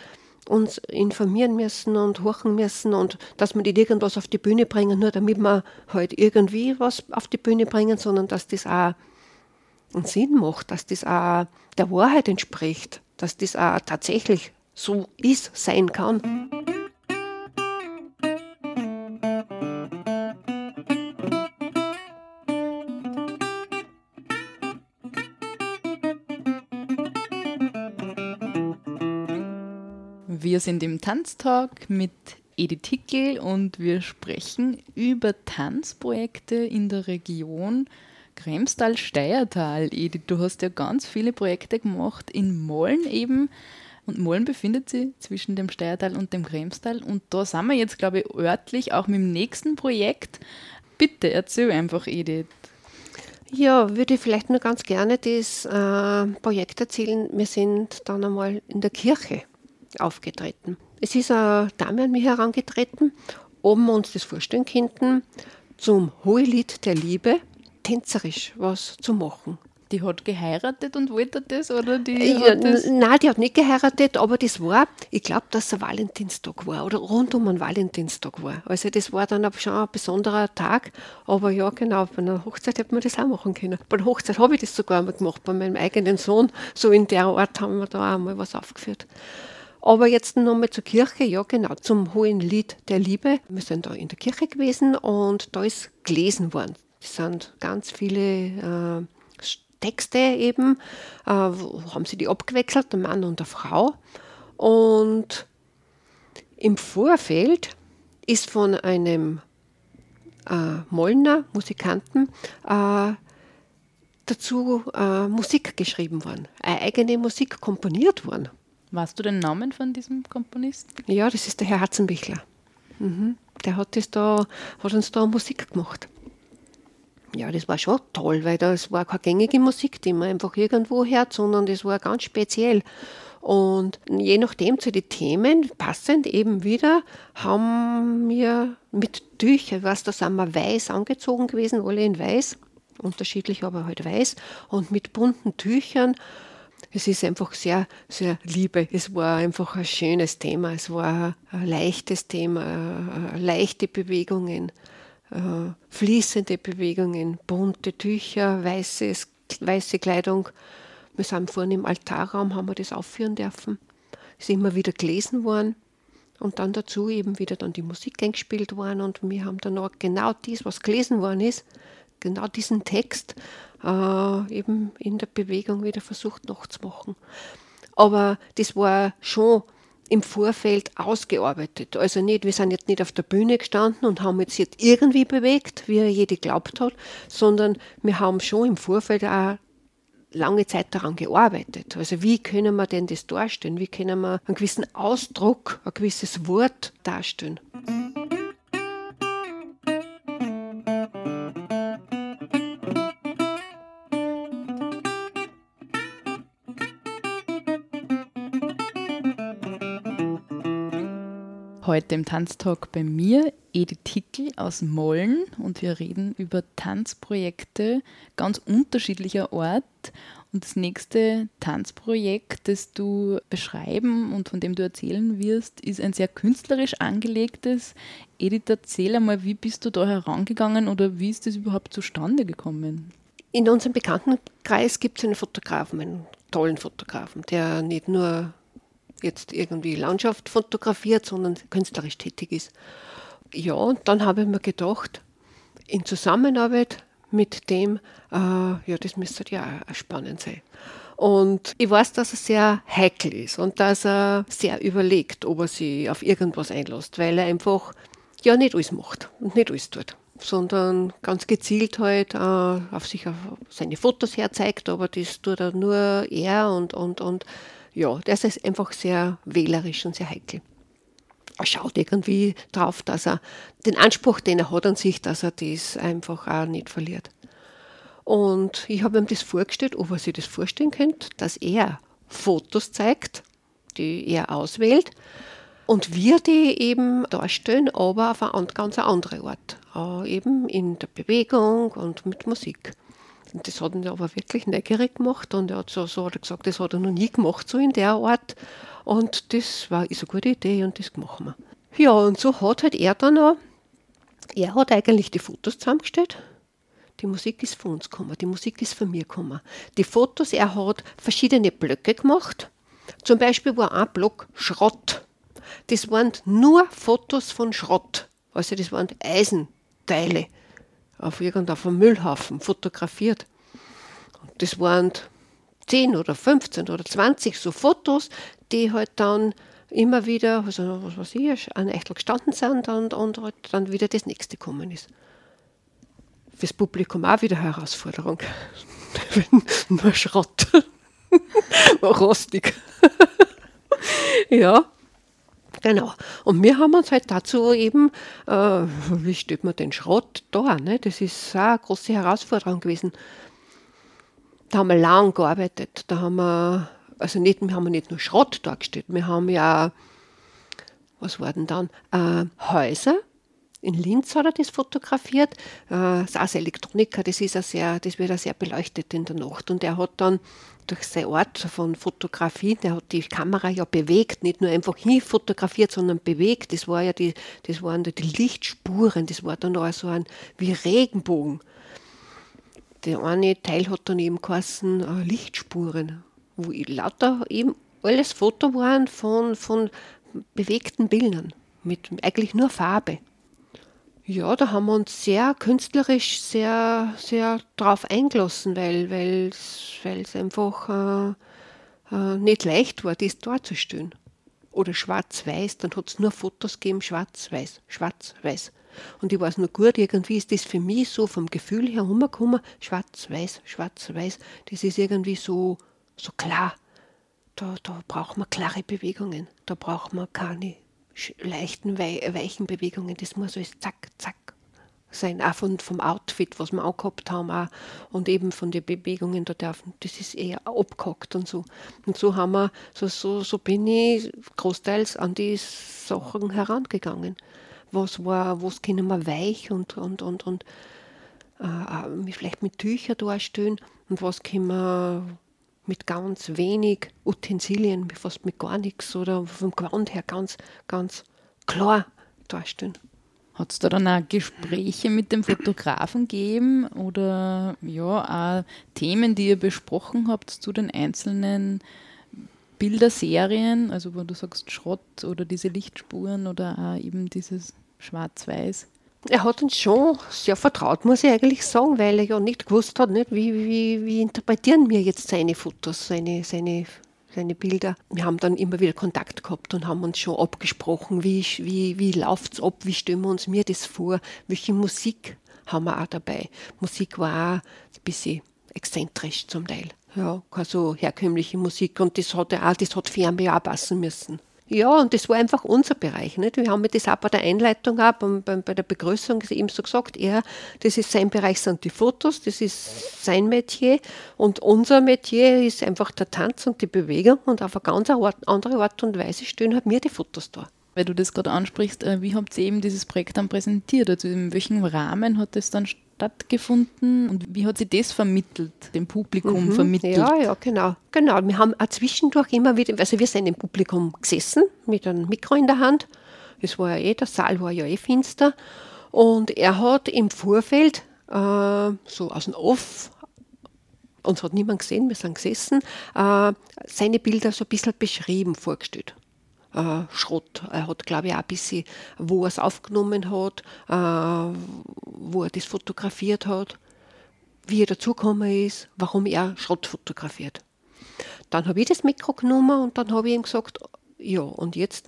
Speaker 3: uns informieren müssen und horchen müssen und dass wir nicht irgendwas auf die Bühne bringen, nur damit wir halt irgendwie was auf die Bühne bringen, sondern dass das auch einen Sinn macht, dass das auch der Wahrheit entspricht, dass das auch tatsächlich so ist, sein kann.
Speaker 2: Wir sind im Tanztalk mit Edith Hickel und wir sprechen über Tanzprojekte in der Region Kremstal-Steiertal. Edith, du hast ja ganz viele Projekte gemacht in Mollen eben. Und Mollen befindet sich zwischen dem Steiertal und dem Kremstal. Und da sind wir jetzt, glaube ich, örtlich auch mit dem nächsten Projekt. Bitte erzähl einfach, Edith.
Speaker 3: Ja, würde ich vielleicht nur ganz gerne das äh, Projekt erzählen. Wir sind dann einmal in der Kirche aufgetreten. Es ist eine Dame an mich herangetreten, ob wir uns das vorstellen könnten, zum Hohelied der Liebe tänzerisch was zu machen.
Speaker 2: Die hat geheiratet und wollte das, oder? Die
Speaker 3: ja, nein, die hat nicht geheiratet, aber das war, ich glaube, dass es ein Valentinstag war oder rund um einen Valentinstag war. Also das war dann schon ein besonderer Tag, aber ja, genau, bei einer Hochzeit hätte man das auch machen können. Bei der Hochzeit habe ich das sogar mal gemacht, bei meinem eigenen Sohn, so in der Art haben wir da auch mal was aufgeführt. Aber jetzt nochmal zur Kirche, ja genau, zum Hohen Lied der Liebe. Wir sind da in der Kirche gewesen und da ist gelesen worden. Es sind ganz viele äh, Texte eben, äh, haben sie die abgewechselt, der Mann und der Frau. Und im Vorfeld ist von einem äh, Mollner Musikanten äh, dazu äh, Musik geschrieben worden, eine eigene Musik komponiert worden.
Speaker 2: Weißt du den Namen von diesem Komponisten?
Speaker 3: Ja, das ist der Herr Hatzenbichler. Mhm. Der hat, das da, hat uns da Musik gemacht. Ja, das war schon toll, weil das war keine gängige Musik, die man einfach irgendwo hört, sondern das war ganz speziell. Und je nachdem zu den Themen, passend eben wieder, haben wir mit Tüchern, was da sind wir weiß angezogen gewesen, alle in weiß, unterschiedlich aber halt weiß, und mit bunten Tüchern es ist einfach sehr, sehr Liebe. Es war einfach ein schönes Thema. Es war ein leichtes Thema, leichte Bewegungen, äh, fließende Bewegungen, bunte Tücher, weißes, weiße Kleidung. Wir sind vorhin im Altarraum, haben wir das aufführen dürfen. Es ist immer wieder gelesen worden. Und dann dazu eben wieder dann die Musik eingespielt worden und wir haben dann auch genau das, was gelesen worden ist, genau diesen Text äh, eben in der Bewegung wieder versucht nachzumachen. Aber das war schon im Vorfeld ausgearbeitet. Also nicht, wir sind jetzt nicht auf der Bühne gestanden und haben jetzt, jetzt irgendwie bewegt, wie jede geglaubt hat, sondern wir haben schon im Vorfeld auch lange Zeit daran gearbeitet. Also wie können wir denn das darstellen? Wie können wir einen gewissen Ausdruck, ein gewisses Wort darstellen?
Speaker 2: Heute im Tanztalk bei mir Edith Hickel aus Mollen und wir reden über Tanzprojekte ganz unterschiedlicher Art. Und das nächste Tanzprojekt, das du beschreiben und von dem du erzählen wirst, ist ein sehr künstlerisch angelegtes. Edith, erzähl einmal, wie bist du da herangegangen oder wie ist das überhaupt zustande gekommen?
Speaker 3: In unserem Bekanntenkreis gibt es einen Fotografen, einen tollen Fotografen, der nicht nur jetzt irgendwie Landschaft fotografiert, sondern künstlerisch tätig ist. Ja, und dann habe ich mir gedacht, in Zusammenarbeit mit dem, äh, ja, das müsste ja auch spannend sein. Und ich weiß, dass er sehr heikel ist und dass er sehr überlegt, ob er sich auf irgendwas einlässt, weil er einfach ja nicht alles macht und nicht alles tut, sondern ganz gezielt halt äh, auf sich auf seine Fotos herzeigt, aber das tut er nur er und, und, und ja, der ist einfach sehr wählerisch und sehr heikel. Er schaut irgendwie drauf, dass er den Anspruch, den er hat an sich, dass er das einfach auch nicht verliert. Und ich habe ihm das vorgestellt, ob er sich das vorstellen könnte, dass er Fotos zeigt, die er auswählt und wir die eben darstellen, aber auf eine ganz andere Art. Äh, eben in der Bewegung und mit Musik. Und das hat ihn aber wirklich neugierig gemacht und er hat so, so hat er gesagt, das hat er noch nie gemacht, so in der Art. Und das war ist eine gute Idee und das machen wir. Ja, und so hat halt er dann auch, er hat eigentlich die Fotos zusammengestellt. Die Musik ist von uns gekommen, die Musik ist von mir gekommen. Die Fotos, er hat verschiedene Blöcke gemacht. Zum Beispiel war ein Block Schrott. Das waren nur Fotos von Schrott. Also das waren Eisenteile auf irgendeinem Müllhaufen fotografiert. Und das waren 10 oder 15 oder 20 so Fotos, die halt dann immer wieder, also was weiß ich, an Echtel gestanden sind und, und halt dann wieder das nächste gekommen ist. Fürs Publikum auch wieder Herausforderung. Nur Schrott. Rostig. ja. Genau. Und wir haben uns halt dazu eben, äh, wie stellt man den Schrott da? Ne? Das ist auch eine große Herausforderung gewesen. Da haben wir lang gearbeitet. Da haben wir, also nicht, wir haben nicht nur Schrott dargestellt, wir haben ja, was war denn dann? Äh, Häuser. In Linz hat er das fotografiert. Äh, das ist Elektroniker, das, ist sehr, das wird auch sehr beleuchtet in der Nacht. Und er hat dann durch seine Art von Fotografie, der hat die Kamera ja bewegt, nicht nur einfach hin fotografiert, sondern bewegt. Das, war ja die, das waren die Lichtspuren, das war dann auch so ein wie Regenbogen. Der eine Teil hat dann eben geheißen äh, Lichtspuren, wo lauter eben alles Foto waren von, von bewegten Bildern, mit eigentlich nur Farbe. Ja, da haben wir uns sehr künstlerisch sehr, sehr drauf eingelassen, weil es einfach äh, äh, nicht leicht war, das darzustellen. Oder schwarz-weiß, dann hat es nur Fotos gegeben, schwarz-weiß, schwarz-weiß. Und ich weiß nur gut, irgendwie ist das für mich so vom Gefühl her rumgekommen, schwarz-weiß, schwarz-weiß, das ist irgendwie so, so klar. Da, da braucht man klare Bewegungen, da braucht man keine leichten, weichen Bewegungen. Das muss alles zack, zack sein. Auch von, vom Outfit, was wir auch gehabt haben. Auch. Und eben von den Bewegungen da dürfen. Das ist eher abgehackt und so. Und so haben wir, so, so, so bin ich großteils an die Sachen herangegangen. Was war, was können wir weich und, und, und, und äh, vielleicht mit Tüchern darstellen und was können wir mit ganz wenig Utensilien, fast mit gar nichts oder vom Gewand her ganz, ganz klar darstellen.
Speaker 2: Hat es da dann auch Gespräche mit dem Fotografen gegeben oder ja, auch Themen, die ihr besprochen habt zu den einzelnen Bilderserien, also wo du sagst Schrott oder diese Lichtspuren oder auch eben dieses Schwarz-Weiß?
Speaker 3: Er hat uns schon sehr vertraut, muss ich eigentlich sagen, weil er ja nicht gewusst hat, nicht, wie, wie, wie interpretieren wir jetzt seine Fotos, seine, seine, seine Bilder. Wir haben dann immer wieder Kontakt gehabt und haben uns schon abgesprochen, wie, wie, wie läuft es ab, wie stellen wir uns mir das vor, welche Musik haben wir auch dabei. Musik war auch ein bisschen exzentrisch zum Teil. Ja, keine so herkömmliche Musik und das hat auch, das hat Fernweh auch passen müssen. Ja, und das war einfach unser Bereich. Nicht? Wir haben das auch bei der Einleitung, auch bei, bei der Begrüßung eben so gesagt, er, das ist sein Bereich, sind die Fotos, das ist sein Metier und unser Metier ist einfach der Tanz und die Bewegung und auf eine ganz andere Art und Weise stehen halt mir die Fotos da.
Speaker 2: Weil du das gerade ansprichst, äh, wie habt ihr eben dieses Projekt dann präsentiert? Also in welchem Rahmen hat das dann stattgefunden und wie hat sie das vermittelt, dem Publikum mhm, vermittelt?
Speaker 3: Ja, ja, genau. Genau, wir haben auch zwischendurch immer wieder, also wir sind im Publikum gesessen mit einem Mikro in der Hand. Es war ja eh, der Saal war ja eh finster. Und er hat im Vorfeld, äh, so aus dem Off, uns hat niemand gesehen, wir sind gesessen, äh, seine Bilder so ein bisschen beschrieben, vorgestellt äh, Schrott. Er hat, glaube ich, auch ein bisschen, wo er es aufgenommen hat, äh, wo er das fotografiert hat, wie er dazugekommen ist, warum er Schrott fotografiert. Dann habe ich das Mikro genommen und dann habe ich ihm gesagt, ja, und jetzt,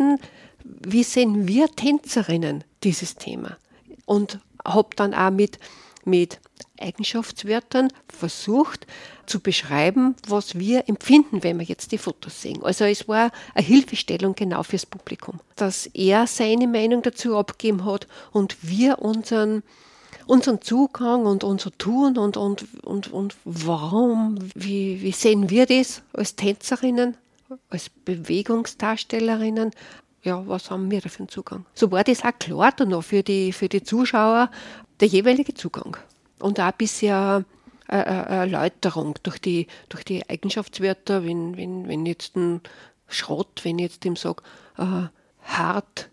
Speaker 3: wie sehen wir Tänzerinnen dieses Thema? Und habe dann auch mit, mit Eigenschaftswörtern versucht zu beschreiben, was wir empfinden, wenn wir jetzt die Fotos sehen. Also es war eine Hilfestellung genau fürs Publikum, dass er seine Meinung dazu abgegeben hat und wir unseren unseren Zugang und unser Tun und, und, und, und warum, wie, wie sehen wir das als Tänzerinnen, als Bewegungsdarstellerinnen, ja, was haben wir da für einen Zugang? So war das auch klar dann noch für die, für die Zuschauer, der jeweilige Zugang und auch ein bisschen eine Erläuterung durch die, durch die Eigenschaftswörter, wenn, wenn, wenn jetzt ein Schrott, wenn ich jetzt dem sage, äh, hart,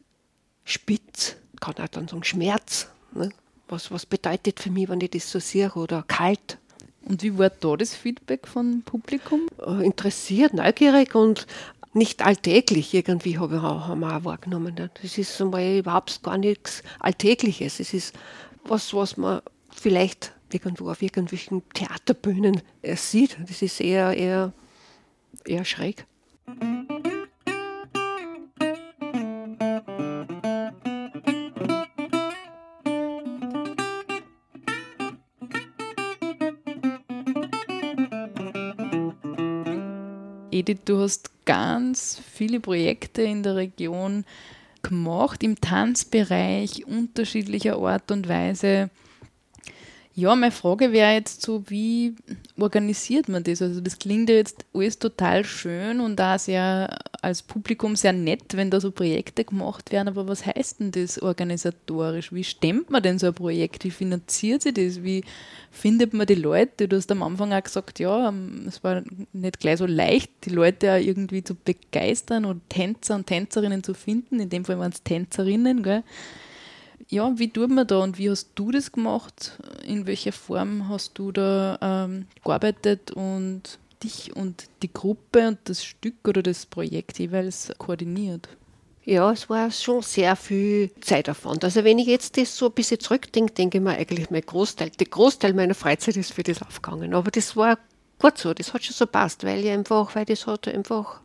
Speaker 3: spitz, kann auch dann sagen Schmerz. Ne? Was, was bedeutet für mich, wenn ich das so sehe, oder kalt.
Speaker 2: Und wie war da das Feedback vom Publikum?
Speaker 3: Äh, interessiert, neugierig und nicht alltäglich irgendwie habe, haben wir auch wahrgenommen. Ne? Das ist einmal überhaupt gar nichts Alltägliches. Es ist was, was man vielleicht irgendwo auf irgendwelchen Theaterbühnen äh, sieht. Das ist eher, eher, eher schräg.
Speaker 2: Edith, du hast ganz viele Projekte in der Region gemacht, im Tanzbereich unterschiedlicher Art und Weise. Ja, meine Frage wäre jetzt so, wie organisiert man das? Also das klingt ja jetzt alles total schön und da sehr als Publikum sehr nett, wenn da so Projekte gemacht werden, aber was heißt denn das organisatorisch? Wie stemmt man denn so ein Projekt? Wie finanziert sich das? Wie findet man die Leute? Du hast am Anfang auch gesagt, ja, ähm, es war nicht gleich so leicht, die Leute auch irgendwie zu begeistern und Tänzer und Tänzerinnen zu finden. In dem Fall waren es Tänzerinnen, gell? Ja, wie tut man da und wie hast du das gemacht? In welcher Form hast du da ähm, gearbeitet und dich und die Gruppe und das Stück oder das Projekt jeweils koordiniert?
Speaker 3: Ja, es war schon sehr viel Zeitaufwand. Also wenn ich jetzt das so ein bisschen zurückdenke, denke ich mir eigentlich, mein Großteil, der Großteil meiner Freizeit ist für das aufgegangen. Aber das war gut so, das hat schon so passt, weil ich einfach, weil das hat einfach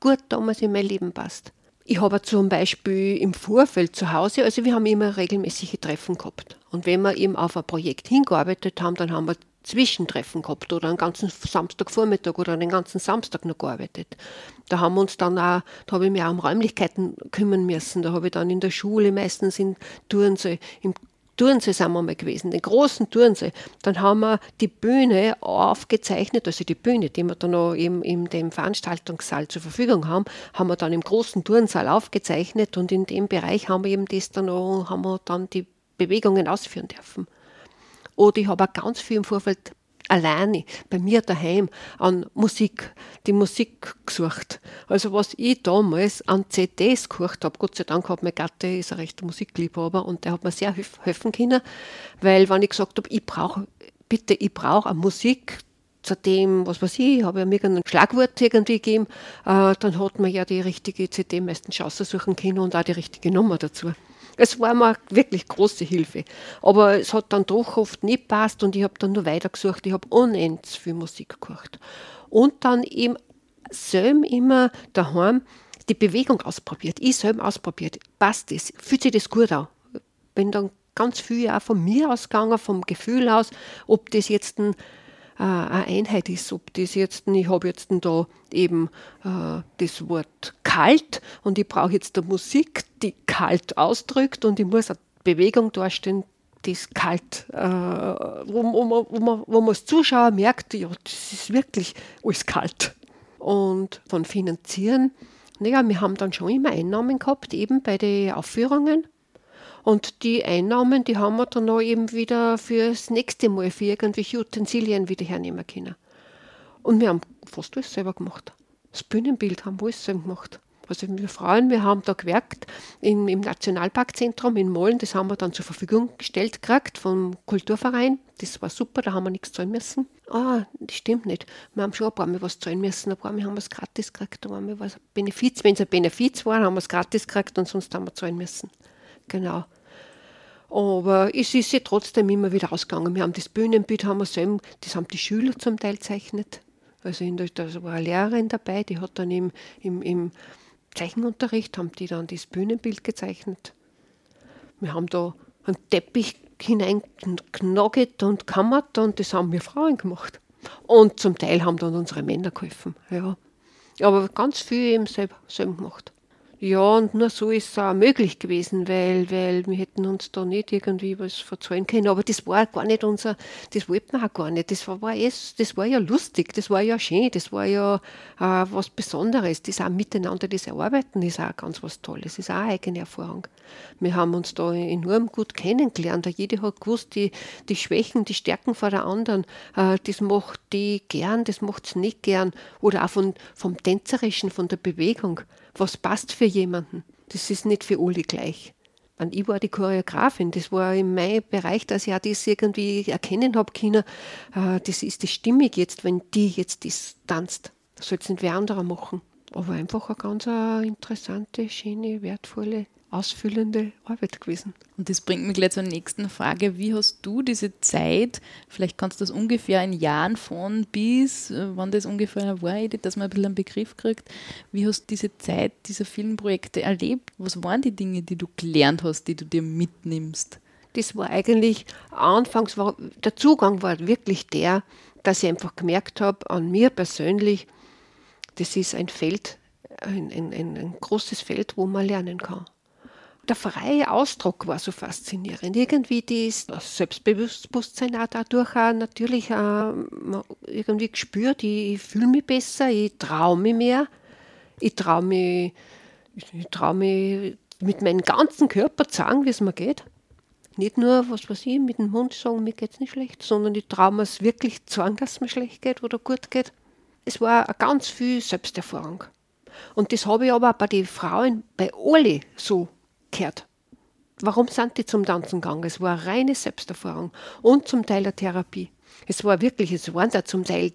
Speaker 3: gut damals in mein Leben passt. Ich habe zum Beispiel im Vorfeld zu Hause, also wir haben immer regelmäßige Treffen gehabt. Und wenn wir eben auf ein Projekt hingearbeitet haben, dann haben wir Zwischentreffen gehabt oder einen ganzen Samstagvormittag oder einen ganzen Samstag noch gearbeitet. Da haben wir uns dann auch, da habe ich mich auch um Räumlichkeiten kümmern müssen. Da habe ich dann in der Schule meistens in Turnsee, im Turnsee sind wir mal gewesen, den großen Turnsee. Dann haben wir die Bühne aufgezeichnet, also die Bühne, die wir dann noch eben in dem Veranstaltungssaal zur Verfügung haben, haben wir dann im großen Turnsaal aufgezeichnet und in dem Bereich haben wir eben das dann noch, haben wir dann die Bewegungen ausführen dürfen. Oder ich habe auch ganz viel im Vorfeld alleine bei mir daheim an Musik, die Musik gesucht. Also was ich damals an CDs gesucht habe, Gott sei Dank hat mein Gatte ist ein rechter Musikliebhaber und der hat mir sehr helfen können, weil wenn ich gesagt habe, ich brauche bitte, ich brauche eine Musik zudem, was weiß ich, habe ja mir ein Schlagwort irgendwie gegeben, äh, dann hat man ja die richtige CD meistens aussuchen können und auch die richtige Nummer dazu. Es war mir wirklich große Hilfe. Aber es hat dann doch oft nicht passt und ich habe dann nur weitergesucht. Ich habe unendlich viel Musik gehört. Und dann eben selber immer daheim die Bewegung ausprobiert. Ich selber ausprobiert. Passt das? Fühlt sich das gut an? Bin dann ganz viel auch von mir ausgegangen, vom Gefühl aus, ob das jetzt ein äh, eine Einheit ist, ob das jetzt, ich habe jetzt da eben äh, das Wort kalt und ich brauche jetzt eine Musik, die kalt ausdrückt und ich muss eine Bewegung darstellen, das kalt, äh, wo, wo, wo, man, wo man als Zuschauer merkt, ja, das ist wirklich alles kalt. Und von Finanzieren, naja, wir haben dann schon immer Einnahmen gehabt, eben bei den Aufführungen. Und die Einnahmen, die haben wir dann auch eben wieder fürs nächste Mal, für irgendwelche Utensilien wieder hernehmen können. Und wir haben fast alles selber gemacht. Das Bühnenbild haben wir alles selber gemacht. Also wir Frauen, wir haben da gewerkt im, im Nationalparkzentrum in Mollen, das haben wir dann zur Verfügung gestellt gekriegt vom Kulturverein. Das war super, da haben wir nichts zahlen müssen. Ah, das stimmt nicht. Wir haben schon ein paar Mal was zahlen müssen, ein paar Mal haben wir es gratis gekriegt, ein paar Mal was Benefiz. Wenn es ein Benefiz war, haben wir es gratis gekriegt und sonst haben wir zahlen müssen. Genau. Aber es ist ja trotzdem immer wieder ausgegangen. Wir haben das Bühnenbild, haben wir selber, das haben die Schüler zum Teil gezeichnet. Also der, da war eine Lehrerin dabei, die hat dann im, im, im Zeichenunterricht, haben die dann das Bühnenbild gezeichnet. Wir haben da einen Teppich hineingeknogget und kammert und das haben wir Frauen gemacht. Und zum Teil haben dann unsere Männer geholfen. Ja. Aber ganz viel eben selber, selber gemacht. Ja, und nur so ist es auch möglich gewesen, weil, weil wir hätten uns da nicht irgendwie was verzahlen können. Aber das war gar nicht unser, das wollten wir auch gar nicht. Das war, war, es, das war ja lustig, das war ja schön, das war ja äh, was Besonderes. Das auch miteinander, das Erarbeiten ist auch ganz was Tolles, ist auch eine eigene Erfahrung. Wir haben uns da enorm gut kennengelernt. Jeder hat gewusst, die, die Schwächen, die Stärken von der anderen, äh, das macht die gern, das macht sie nicht gern. Oder auch von, vom Tänzerischen, von der Bewegung was passt für jemanden. Das ist nicht für alle gleich. Und ich war die Choreografin, das war in meinem Bereich, dass ich auch das irgendwie erkennen habe können, äh, das ist die stimmig jetzt, wenn die jetzt das tanzt. Das soll es nicht wer anderer machen. Aber einfach eine ganz interessante, schöne, wertvolle ausfüllende Arbeit gewesen.
Speaker 2: Und das bringt mich gleich zur nächsten Frage. Wie hast du diese Zeit, vielleicht kannst du das ungefähr in Jahren von bis, äh, wann das ungefähr war, dass man ein bisschen einen Begriff kriegt, wie hast du diese Zeit dieser vielen Projekte erlebt? Was waren die Dinge, die du gelernt hast, die du dir mitnimmst?
Speaker 3: Das war eigentlich, anfangs war, der Zugang war wirklich der, dass ich einfach gemerkt habe, an mir persönlich, das ist ein Feld, ein, ein, ein großes Feld, wo man lernen kann der freie Ausdruck war so faszinierend. Irgendwie das Selbstbewusstsein auch dadurch auch natürlich auch irgendwie gespürt, ich fühle mich besser, ich traue mich mehr, ich traue mich, ich traue mich mit meinem ganzen Körper zu sagen, wie es mir geht. Nicht nur, was weiß ich, mit dem Mund sagen, mir geht es nicht schlecht, sondern ich traue mir es wirklich zu sagen, dass es mir schlecht geht oder gut geht. Es war ganz viel Selbsterfahrung. Und das habe ich aber bei den Frauen, bei alle so gehört. Warum sind die zum Tanzen gegangen? Es war eine reine Selbsterfahrung und zum Teil eine Therapie. Es war wirklich, es waren da zum Teil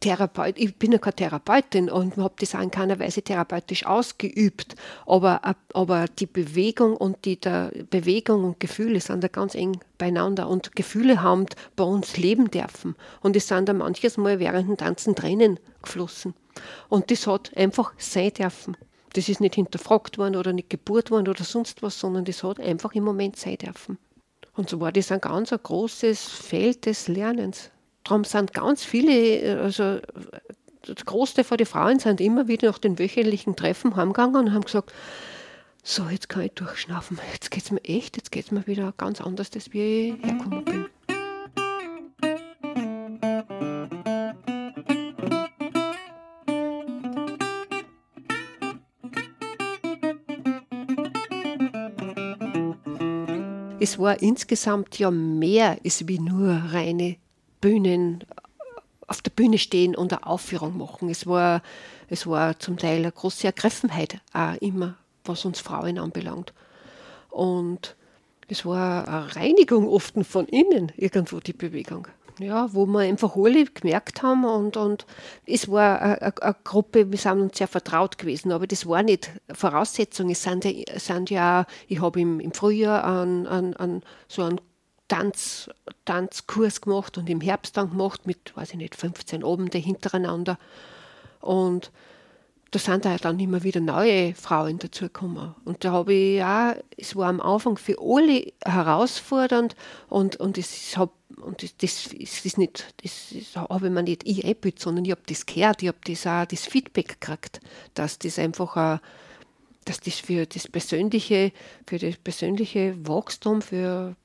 Speaker 3: Therapeut. Ich bin ja keine Therapeutin und habe das auch in keiner Weise therapeutisch ausgeübt. Aber, aber die Bewegung und die der Bewegung und Gefühle sind da ganz eng beieinander. Und Gefühle haben bei uns leben dürfen. Und es sind da manches Mal während dem Tanzen Tränen geflossen. Und das hat einfach sein dürfen. Das ist nicht hinterfragt worden oder nicht gebohrt worden oder sonst was, sondern das hat einfach im Moment sein dürfen. Und so war das ein ganz ein großes Feld des Lernens. Darum sind ganz viele, also das Großteil von den Frauen sind immer wieder nach den wöchentlichen Treffen heimgegangen und haben gesagt, so, jetzt kann ich durchschnaufen. Jetzt geht es mir echt, jetzt geht es mir wieder ganz anders, als wie ich hergekommen bin. Es war insgesamt ja mehr ist wie nur reine Bühnen, auf der Bühne stehen und eine Aufführung machen. Es war, es war zum Teil eine große Ergriffenheit auch immer, was uns Frauen anbelangt. Und es war eine Reinigung oft von innen irgendwo die Bewegung. Ja, wo wir einfach alle gemerkt haben und, und es war eine, Gruppe, wir sind uns sehr vertraut gewesen, aber das war nicht Voraussetzung. Es sind sind ja ich habe im, im Frühjahr an, an, an so einen Tanz, Tanzkurs gemacht und im Herbst dann gemacht mit, weiß ich nicht, 15 Abende hintereinander. Und da sind da dann immer wieder neue Frauen dazugekommen. Und da habe ich ja, es war am Anfang für alle herausfordernd und, und es hab, und das, das ist nicht, das, das habe ich mir nicht ich eingebildet, sondern ich habe das gehört, ich habe das auch das Feedback gekriegt, dass das einfach auch, dass das für das persönliche, für das persönliche Wachstum, für,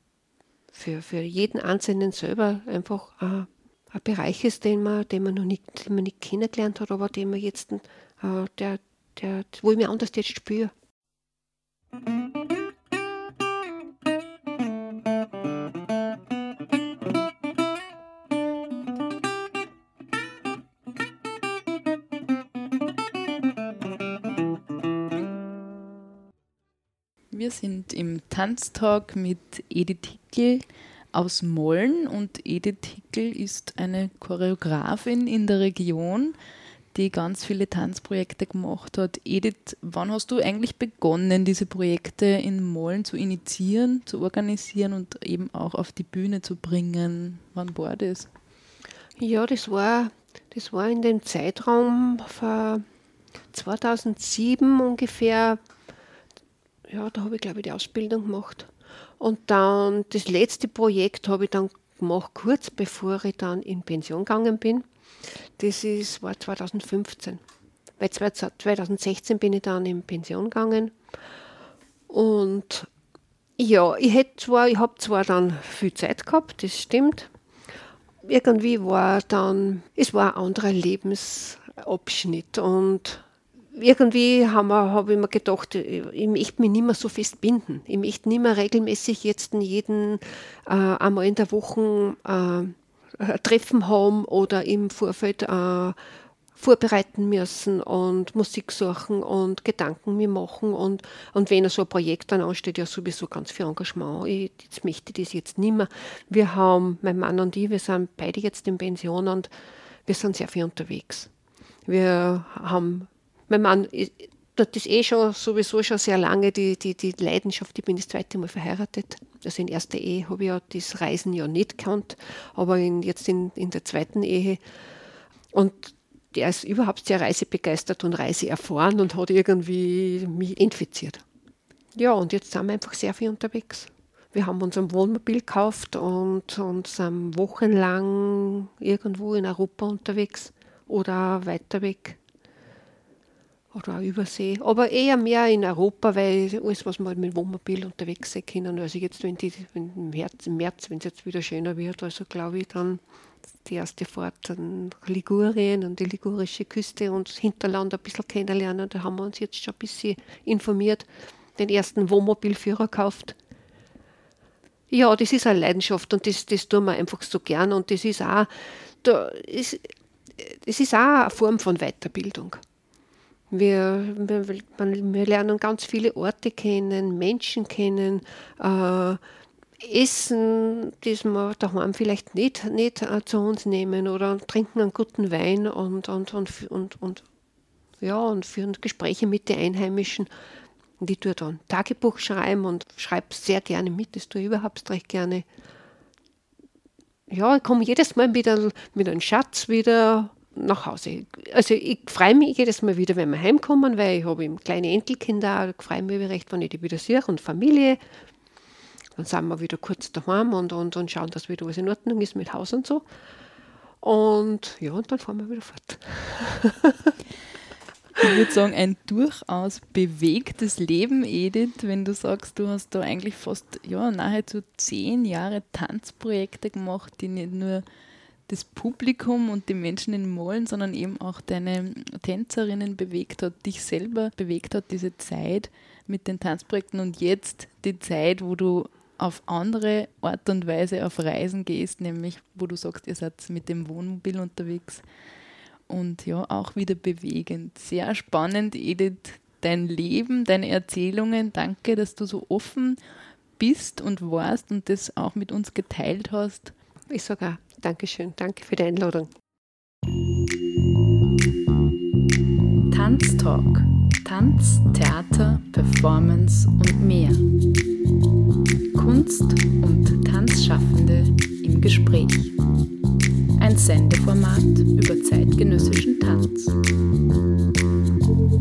Speaker 3: für, für jeden Einzelnen selber einfach ein, ein Bereich ist, den man, den man noch nicht, den man nicht kennengelernt hat, aber den man jetzt äh, der, der, wo ich mich anders jetzt spüre.
Speaker 2: Wir sind im Tanztalk mit Edith Hickel aus Molln und Edith Hickel ist eine Choreografin in der Region die ganz viele Tanzprojekte gemacht hat. Edith, wann hast du eigentlich begonnen, diese Projekte in Mollen zu initiieren, zu organisieren und eben auch auf die Bühne zu bringen? Wann war das?
Speaker 3: Ja, das war, das war in dem Zeitraum von 2007 ungefähr. Ja, da habe ich, glaube ich, die Ausbildung gemacht. Und dann das letzte Projekt habe ich dann gemacht, kurz bevor ich dann in Pension gegangen bin. Das ist, war 2015. Weil 2016 bin ich dann in Pension gegangen. Und ja, ich ich habe zwar dann viel Zeit gehabt, das stimmt. Irgendwie war dann, es war ein anderer Lebensabschnitt und irgendwie habe hab ich mir gedacht, ich möchte mich nicht mehr so fest binden. Ich möchte nicht mehr regelmäßig jetzt jeden äh, einmal in der Woche äh, Treffen haben oder im Vorfeld äh, vorbereiten müssen und Musik suchen und Gedanken mir machen. Und, und wenn so ein Projekt dann ansteht, ja sowieso ganz viel Engagement. Ich, jetzt möchte ich das jetzt nicht mehr. Wir haben, mein Mann und ich, wir sind beide jetzt in Pension und wir sind sehr viel unterwegs. Wir haben, mein Mann das ist eh schon sowieso schon sehr lange die, die, die Leidenschaft. Ich bin das zweite Mal verheiratet. Also in erster Ehe habe ich ja das Reisen ja nicht gekannt, aber in, jetzt in, in der zweiten Ehe. Und der ist überhaupt sehr reisebegeistert und reiseerfahren und hat irgendwie mich infiziert. Ja, und jetzt sind wir einfach sehr viel unterwegs. Wir haben uns ein Wohnmobil gekauft und, und sind wochenlang irgendwo in Europa unterwegs oder weiter weg oder auch Übersee, aber eher mehr in Europa, weil alles, was man mit Wohnmobil unterwegs sein können. Also jetzt, wenn, die, wenn im, März, im März, wenn es jetzt wieder schöner wird, also glaube ich dann die erste Fahrt an Ligurien, an die ligurische Küste und das Hinterland ein bisschen kennenlernen. Da haben wir uns jetzt schon ein bisschen informiert, den ersten Wohnmobilführer gekauft. Ja, das ist eine Leidenschaft und das, das tun wir einfach so gern und das ist auch, da ist, das ist auch eine Form von Weiterbildung. Wir, wir, wir, lernen ganz viele Orte kennen, Menschen kennen, äh, Essen, das wir daheim vielleicht nicht, nicht äh, zu uns nehmen oder trinken einen guten Wein und, und, und, und, und, ja, und führen Gespräche mit den Einheimischen. Ich tue dann Tagebuch schreiben und schreibe sehr gerne mit, das tue ich überhaupt recht gerne. Ja, ich komme jedes Mal mit, mit einem Schatz wieder nach Hause. Also ich freue mich jedes Mal wieder, wenn wir heimkommen, weil ich habe kleine Enkelkinder, ich freue mich recht, wenn ich die wieder sehe und Familie. Dann sind wir wieder kurz daheim und, und, und schauen, dass wieder was in Ordnung ist mit Haus und so. Und ja, und dann fahren wir wieder fort.
Speaker 2: Ich würde sagen, ein durchaus bewegtes Leben, Edith, wenn du sagst, du hast da eigentlich fast ja, nahezu zehn Jahre Tanzprojekte gemacht, die nicht nur das Publikum und die Menschen in Mollen, sondern eben auch deine Tänzerinnen bewegt hat, dich selber bewegt hat, diese Zeit mit den Tanzprojekten und jetzt die Zeit, wo du auf andere Art und Weise auf Reisen gehst, nämlich wo du sagst, ihr seid mit dem Wohnmobil unterwegs und ja, auch wieder bewegend. Sehr spannend, Edith, dein Leben, deine Erzählungen. Danke, dass du so offen bist und warst und das auch mit uns geteilt hast.
Speaker 3: Ich sage Dankeschön. Danke für die Einladung.
Speaker 2: Tanztalk. Tanz, Theater, Performance und mehr. Kunst und Tanzschaffende im Gespräch. Ein Sendeformat über zeitgenössischen Tanz.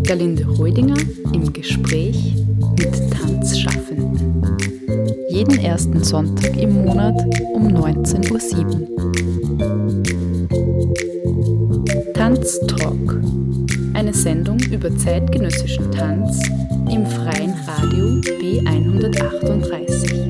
Speaker 2: Galinde Reudinger im Gespräch mit Tanzschaffenden. Jeden ersten Sonntag im Monat um 19.07 Uhr. Tanztalk. Eine Sendung über zeitgenössischen Tanz im freien Radio B138.